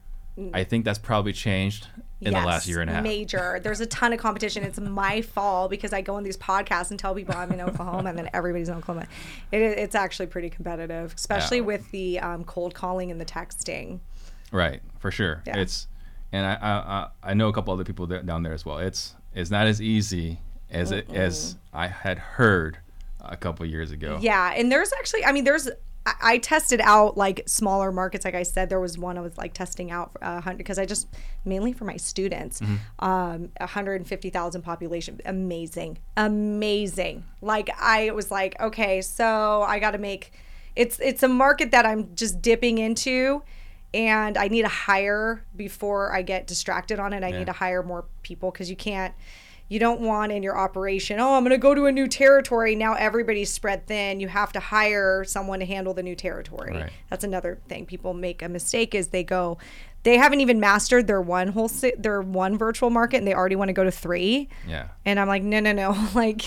I think that's probably changed in the last year and a half. Major. There's a ton of competition. It's my fault because I go on these podcasts and tell people I'm in Oklahoma, and then everybody's in Oklahoma. It, it's actually pretty competitive, especially Yeah. with the um, cold calling and the texting. Right, for sure. Yeah. It's, and I, I I know a couple other people down there as well. It's it's not as easy as it as I had heard a couple years ago. Yeah, and there's actually, I mean, there's. I I tested out like smaller markets. Like I said, there was one I was like testing out uh, because I just mainly for my students. Um, 150,000 population, amazing, amazing. Like I was like, okay, so I got to make. It's it's a market that I'm just dipping into, and I need to hire before I get distracted on it. I Yeah. need to hire more people because you can't you don't want in your operation oh i'm going to go to a new territory. Now everybody's spread thin. You have to hire someone to handle the new territory. Right. that's another thing. People make a mistake is they go they haven't even mastered their one whole their one virtual market and they already want to go to three. Yeah. and i'm like no no no. Like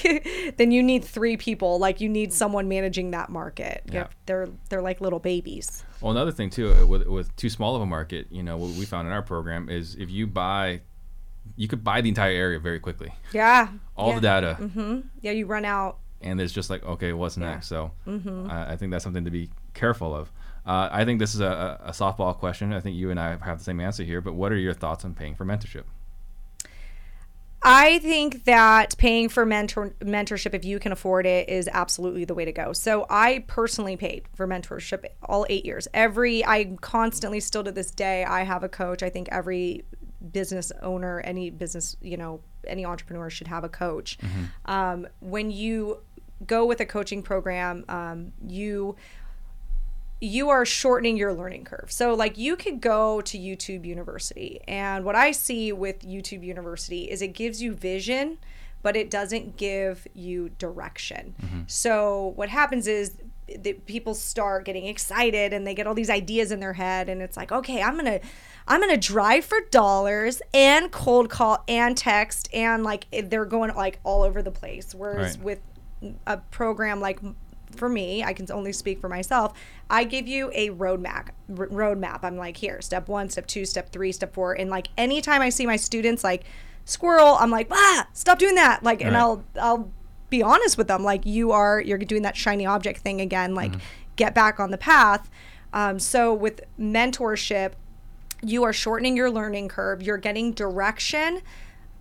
then you need three people. Like you need someone managing that market. Yeah. have- they're they're like little babies. Well, another thing too, uh, with with too small of a market, you know, what we found in our program is if you buy, you could buy the entire area very quickly, yeah all yeah. the data, hmm yeah you run out and it's just like, okay, what's next? So Mm-hmm. I I think that's something to be careful of. Uh, I think this is a, a a softball question. I think you and I have the same answer here. But what are your thoughts on paying for mentorship? I think that paying for mentor mentorship, if you can afford it, is absolutely the way to go. So I personally paid for mentorship all eight years. Every I constantly, still to this day, I have a coach. I think every business owner, any business, you know, any entrepreneur should have a coach. Um, when you go with a coaching program, um, you you are shortening your learning curve. So, like, you could go to YouTube University, and what I see with YouTube University is it gives you vision, but it doesn't give you direction. So, what happens is that people start getting excited and they get all these ideas in their head, and it's like, okay, I'm gonna. I'm gonna drive for dollars and cold call and text and like they're going like all over the place. Whereas Right. with a program like for me, I can only speak for myself. I give you a roadmap. R- roadmap. I'm like, here, step one, step two, step three, step four, and like anytime I see my students like squirrel, I'm like, ah, stop doing that. Like, and. I'll I'll be honest with them. Like, you are you're doing that shiny object thing again. Like, get back on the path. Um, so with mentorship, you are shortening your learning curve. You're getting direction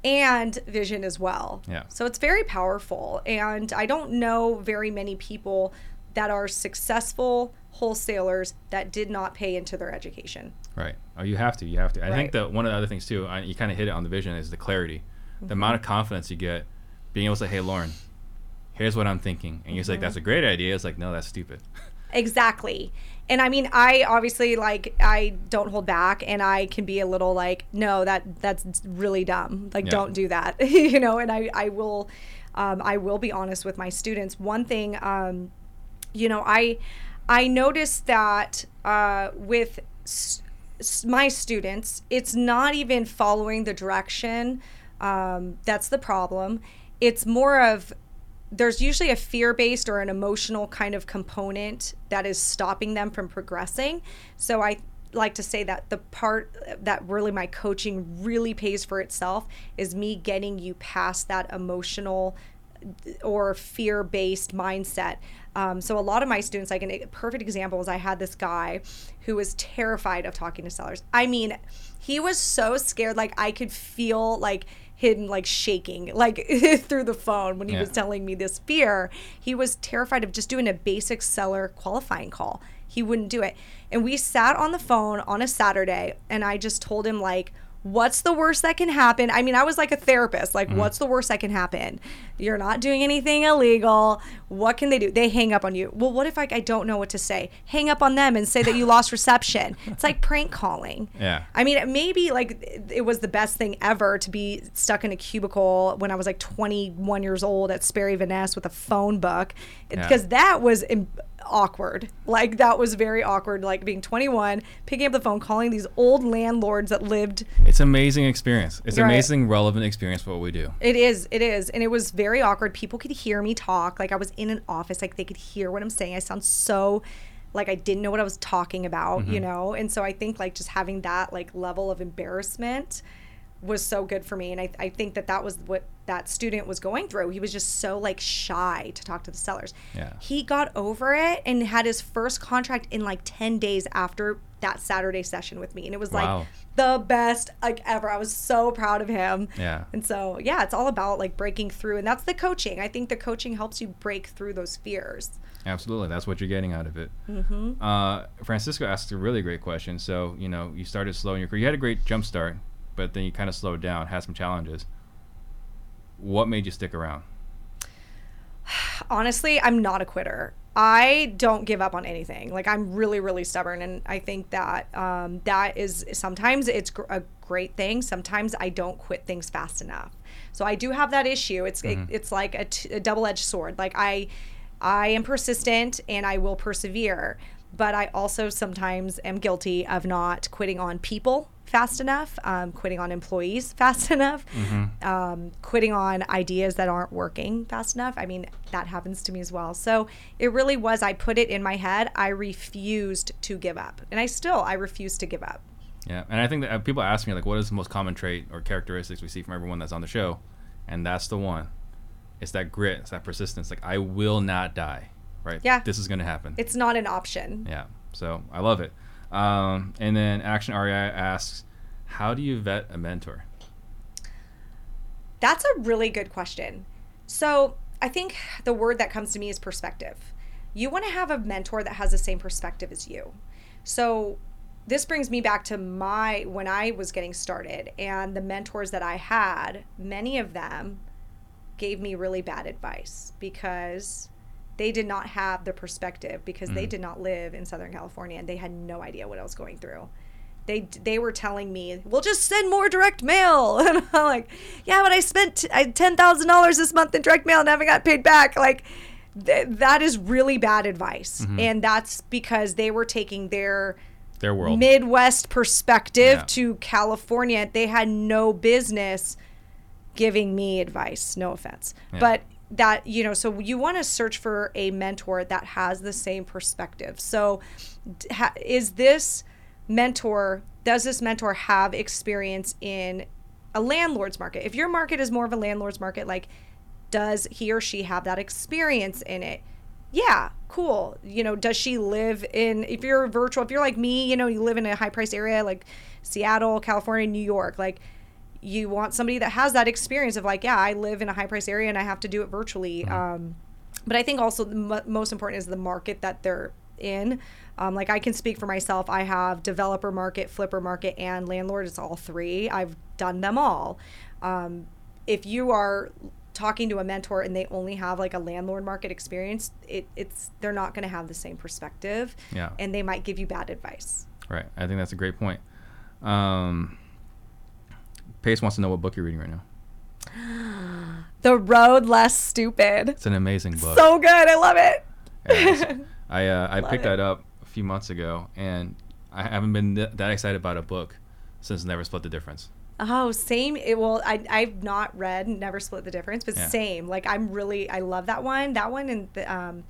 and vision as well. Yeah. So it's very powerful. And I don't know very many people that are successful wholesalers that did not pay into their education. Right. Oh, you have to. You have to. I Right. think that one of the other things too, I, you kind of hit it on the vision, is the clarity, Mm-hmm. the amount of confidence you get, being able to say, "Hey, Lauren, here's what I'm thinking," and you're Mm-hmm. like, "That's a great idea." It's like, "No, that's stupid." Exactly. And I mean, I obviously like I don't hold back and I can be a little like, no, that that's really dumb. Like Yeah. don't do that. you know, and I I will um I will be honest with my students. One thing um you know, I I noticed that uh with s- s- my students, it's not even following the direction um that's the problem. It's more of there's usually a fear based or an emotional kind of component that is stopping them from progressing. So I like to say that the part that really my coaching really pays for itself is me getting you past that emotional or fear based mindset. Um, so a lot of my students, like a perfect example is I had this guy who was terrified of talking to sellers. I mean, he was so scared, like I could feel like him like shaking like through the phone when he Yeah. was telling me this fear. He was terrified of just doing a basic seller qualifying call. He wouldn't do it. And we sat on the phone on a Saturday and I just told him like what's the worst that can happen? I mean, I was like a therapist. Like, mm-hmm. what's the worst that can happen? You're not doing anything illegal. What can they do? They hang up on you. Well, what if like I don't know what to say? Hang up on them and say that you lost reception. It's like prank calling. Yeah. I mean, maybe like it- was the best thing ever to be stuck in a cubicle when I was like 21 years old at Sperry Van Ness with a phone book Yeah. because that was Im- awkward. Like that was very awkward. Like being 21, picking up the phone, calling these old landlords that lived. It's amazing experience. It's Right. amazing, relevant experience for what we do. It is, it is, and it was very awkward. People could hear me talk. Like I was in an office, like they could hear what I'm saying. I sound so like I didn't know what I was talking about, mm-hmm. you know. And so I think like just having that like level of embarrassment was so good for me and I, I think that that was what that student was going through he was just so like shy to talk to the sellers Yeah. he got over it and had his first contract in like 10 days after that saturday session with me and it was Wow. like the best like ever i was so proud of him Yeah. and so yeah it's all about like breaking through and that's the coaching i think the coaching helps you break through those fears Absolutely, that's what you're getting out of it. Mm-hmm. Uh, Francisco asked a really great question. So you know, you started slow in your career. You had a great jump start, but then you kind of slowed down, had some challenges. What made you stick around? honestly, I'm not a quitter. I don't give up on anything. Like I'm really, really stubborn, and I think that um, that is sometimes it's gr- a great thing. Sometimes I don't quit things fast enough. So I do have that issue. It's it, it's like a, t- a double-edged sword. Like I, I am persistent and I will persevere, but I also sometimes am guilty of not quitting on people fast enough, um, quitting on employees fast enough, um, quitting on ideas that aren't working fast enough. I mean, that happens to me as well. So it really was, I put it in my head. I refused to give up. And I still, I refuse to give up. Yeah, and I think that uh, people ask me like, what is the most common trait or characteristics we see from everyone that's on the show, and that's the one. It's that grit. It's that persistence. Like I will not die. Right. Yeah. This is gonna happen. It's not an option. Yeah. So I love it. Um, and then Action REI asks, how do you vet a mentor? That's a really good question. So I think the word that comes to me is perspective. You want to have a mentor that has the same perspective as you. So this brings me back to my when I was getting started and the mentors that I had, many of them gave me really bad advice because they did not have the perspective because they mm. did not live in Southern California and they had no idea what I was going through. They they were telling me, "We'll just send more direct mail," and I'm like, "Yeah, but I spent ten thousand dollars this month in direct mail and haven't got paid back." Like, th- that is really bad advice, mm-hmm. and that's because they were taking their Their world. Midwest perspective Yeah. to California. They had no business giving me advice. No offense, Yeah. but that you know, so you want to search for a mentor that has the same perspective. So, is this mentor? Does this mentor have experience in a landlord's market? If your market is more of a landlord's market, like does he or she have that experience in it? Yeah, cool. You know, does she live in, if you're virtual, if you're like me, you know, you live in a high price area like Seattle, California, New York, like you want somebody that has that experience of like, yeah, I live in a high price area and I have to do it virtually. Um, but I think also the mo- most important is the market that they're in. Um, like I can speak for myself. I have developer market, flipper market, and landlord. It's all three. I've done them all. Um, if you are talking to a mentor and they only have like a landlord market experience, it, it's they're not going to have the same perspective, Yeah. and they might give you bad advice. Right. I think that's a great point. Um, Pace wants to know what book you're reading right now. The Road Less Stupid. It's an amazing book. So good. I love it. Yes. I uh, I Love picked it. that up a few months ago, and I haven't been th- that excited about a book since Never Split the Difference. Oh, same. It will. I I've not read Never Split the Difference, but Yeah. same. Like I'm really I love that one. That one and the um,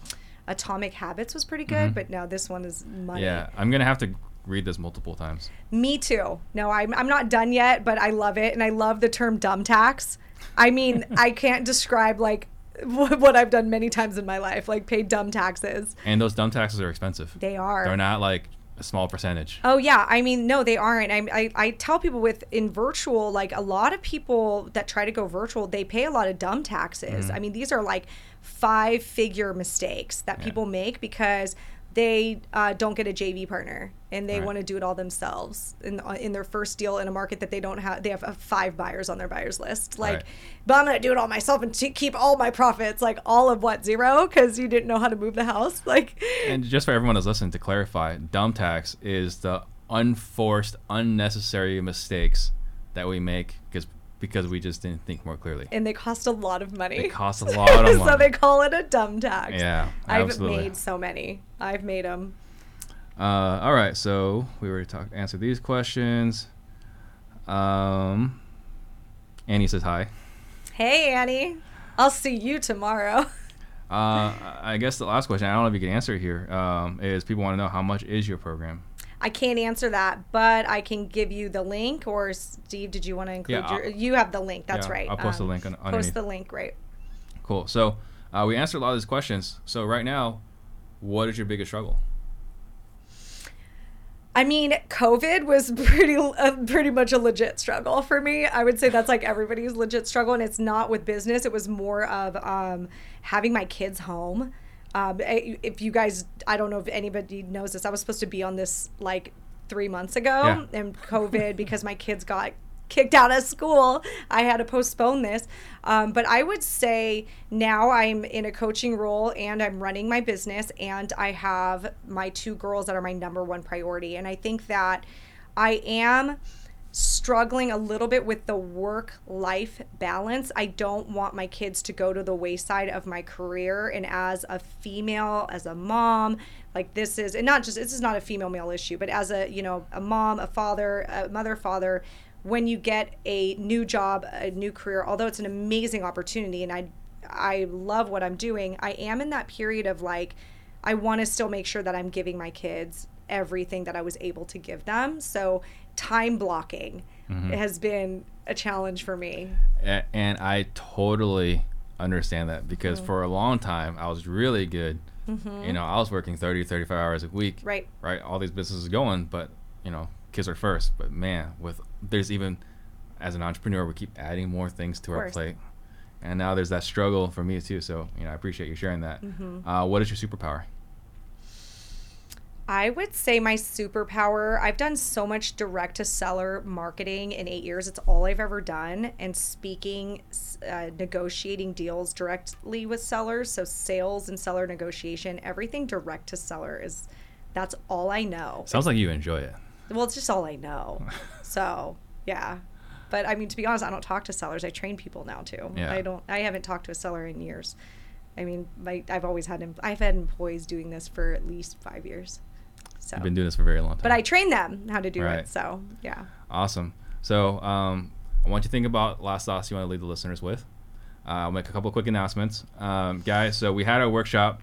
Atomic Habits was pretty good, but no, this one is money. Mm-hmm. Yeah, I'm gonna have to read this multiple times. Me too. No, I'm I'm not done yet, but I love it, and I love the term dumb tax. I mean, I can't describe like what I've done many times in my life, like paid dumb taxes. And those dumb taxes are expensive. They are. They're not like a small percentage. Oh yeah, I mean no, they aren't. I, I I tell people with in virtual, like a lot of people that try to go virtual, they pay a lot of dumb taxes. Mm-hmm. I mean these are like five figure mistakes that people make because they uh, don't get a JV partner and they Right. want to do it all themselves in in their first deal in a market that they don't have. They have uh, five buyers on their buyers list. Like, Right. but I'm gonna do it all myself and t- keep all my profits. Like all of what zero because you didn't know how to move the house. Like, And just for everyone that's listening, to clarify, dumb tax is the unforced, unnecessary mistakes that we make because because we just didn't think more clearly. and they cost a lot of money. They cost a lot of money. so they call it a dumb tax. Yeah, I've absolutely. made so many. I've made them. Uh, all right, so we already talked, answered these questions. Um, Annie says hi. Hey, Annie. I'll see you tomorrow. Uh, I guess the last question, I don't know if you can answer it here, um, is people want to know how much is your program? I can't answer that, but I can give you the link. Or Steve, did you want to include Yeah, your? I'll- You have the link. That's Yeah, right. I'll post the Um, link on- underneath. Post the link. Right. Cool. So uh, we answered a lot of these questions. So right now, what is your biggest struggle? I mean, COVID was pretty uh, pretty much a legit struggle for me. I would say that's like everybody's legit struggle, and it's not with business. It was more of um, having my kids home. Um, if you guys, I don't know if anybody knows this. I was supposed to be on this like three months ago, Yeah. and COVID because my kids got kicked out of school. I had to postpone this. Um, but I would say now I'm in a coaching role and I'm running my business and I have my two girls that are my number one priority. And I think that I am struggling a little bit with the work life balance. I don't want my kids to go to the wayside of my career. And as a female, as a mom, like this is, and not just, this is not a female male issue, but as a, you know, a mom, a father, a mother, father, when you get a new job, a new career, although it's an amazing opportunity and I, I love what I'm doing, I am in that period of like, I want to still make sure that I'm giving my kids everything that I was able to give them. So time blocking has been a challenge for me. And I totally understand that because Mm-hmm. for a long time I was really good. You know, I was working 30, 35 hours a week. Right. Right. All these businesses going, but you know, kids are first. But man, with there's even as an entrepreneur, we keep adding more things to our plate. And now there's that struggle for me too. So you know, I appreciate you sharing that. Mm-hmm. Uh, what is your superpower? I would say my superpower, I've done so much direct to seller marketing in eight years. It's all I've ever done. And speaking, uh, negotiating deals directly with sellers. So sales and seller negotiation, everything direct to seller is, that's all I know. Sounds like you enjoy it. Well, it's just all I know. so, yeah. But I mean, to be honest, I don't talk to sellers. I train people now too. Yeah. I don't. I haven't talked to a seller in years. I mean, my I've always had I've had employees doing this for at least five years. So, You've been doing this for a very long time. but I train them how to do Right. it. So, yeah. Awesome. So um, I want you to think about last thoughts you want to leave the listeners with. Uh, I'll make a couple quick announcements, um, guys. So we had a workshop.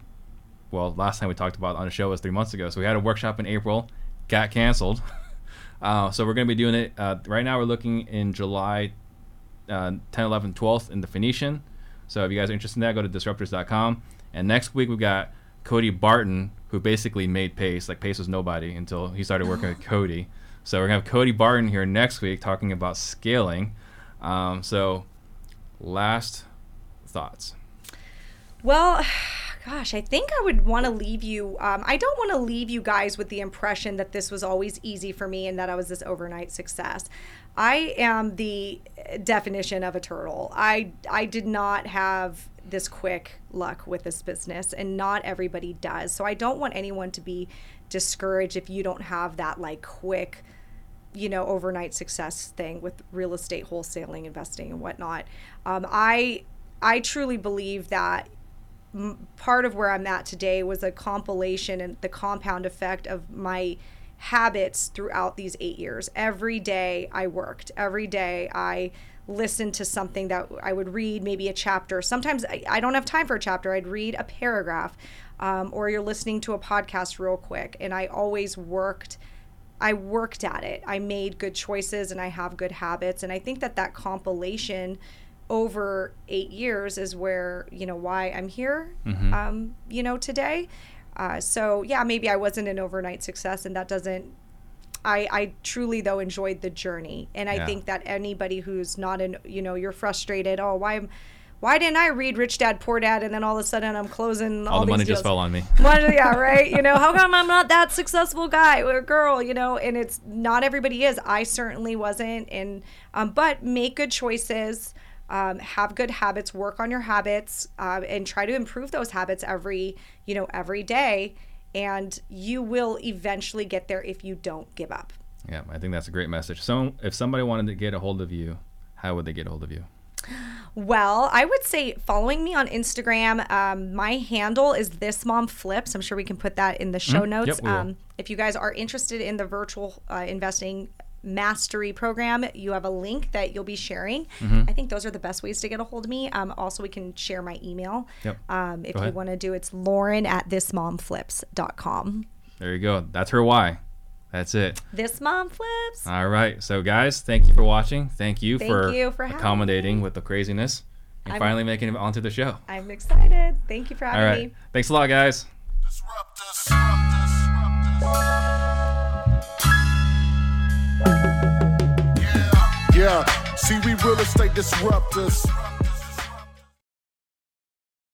Well, last time we talked about on the show was three months ago. So we had a workshop in April, got canceled. uh, so we're going to be doing it uh, right now. We're looking in July uh, 10, 11, 12th in the Phoenician. So if you guys are interested in that, go to disruptors.com. And next week we've got Cody Barton, who basically made Pace. Like Pace was nobody until he started working with Cody. So we're gonna have Cody Barton here next week talking about scaling. Um, so last thoughts. Well, gosh, I think I would want to leave you. Um, I don't want to leave you guys with the impression that this was always easy for me and that I was this overnight success. I am the definition of a turtle. I I did not have this quick luck with this business, and not everybody does. So I don't want anyone to be discouraged if you don't have that like quick you know overnight success thing with real estate wholesaling investing and whatnot. Um, i i truly believe that m- part of where i'm at today was a compilation and the compound effect of my habits throughout these eight years. Every day i worked. Every day i listened to something that i would read maybe a chapter sometimes i, I don't have time for a chapter i'd read a paragraph um, or you're listening to a podcast real quick and i always worked I worked at it. I made good choices and I have good habits. And I think that that compilation over eight years is where you know why I'm here. Mm-hmm. Um, you know today. Uh, so yeah, maybe I wasn't an overnight success, and that doesn't. I, I truly though enjoyed the journey, and I Yeah. think that anybody who's not in, you know, you're frustrated. Oh, why, am why didn't I read Rich Dad Poor Dad, and then all of a sudden I'm closing all, All the money deals. just fell on me. Why- yeah, right. You know, how come I'm not that successful guy or girl? You know, and it's not everybody is. I certainly wasn't. And um, but make good choices. Um, have good habits. Work on your habits, uh, and try to improve those habits every you know every day. And you will eventually get there if you don't give up. Yeah, I think that's a great message. So, if somebody wanted to get a hold of you, how would they get a hold of you? Well, I would say following me on Instagram. Um, my handle is this mom flips. I'm sure we can put that in the show notes. Yep, um, if you guys are interested in the virtual uh, investing mastery program, you have a link that you'll be sharing. Mm-hmm. I think those are the best ways to get a hold of me. Um, also, we can share my email. Yep. Um, if you want to do, it's Lauren at thismomflips.com. There you go. That's her why. That's it. This mom flips. All right. So, guys, thank you for watching. Thank you Thank for, you for accommodating with the craziness and I'm- finally making it onto the show. I'm excited. Thank you for having right. me. Thanks a lot, guys. Disrupt us. Yeah. Yeah. See, we real estate disruptors.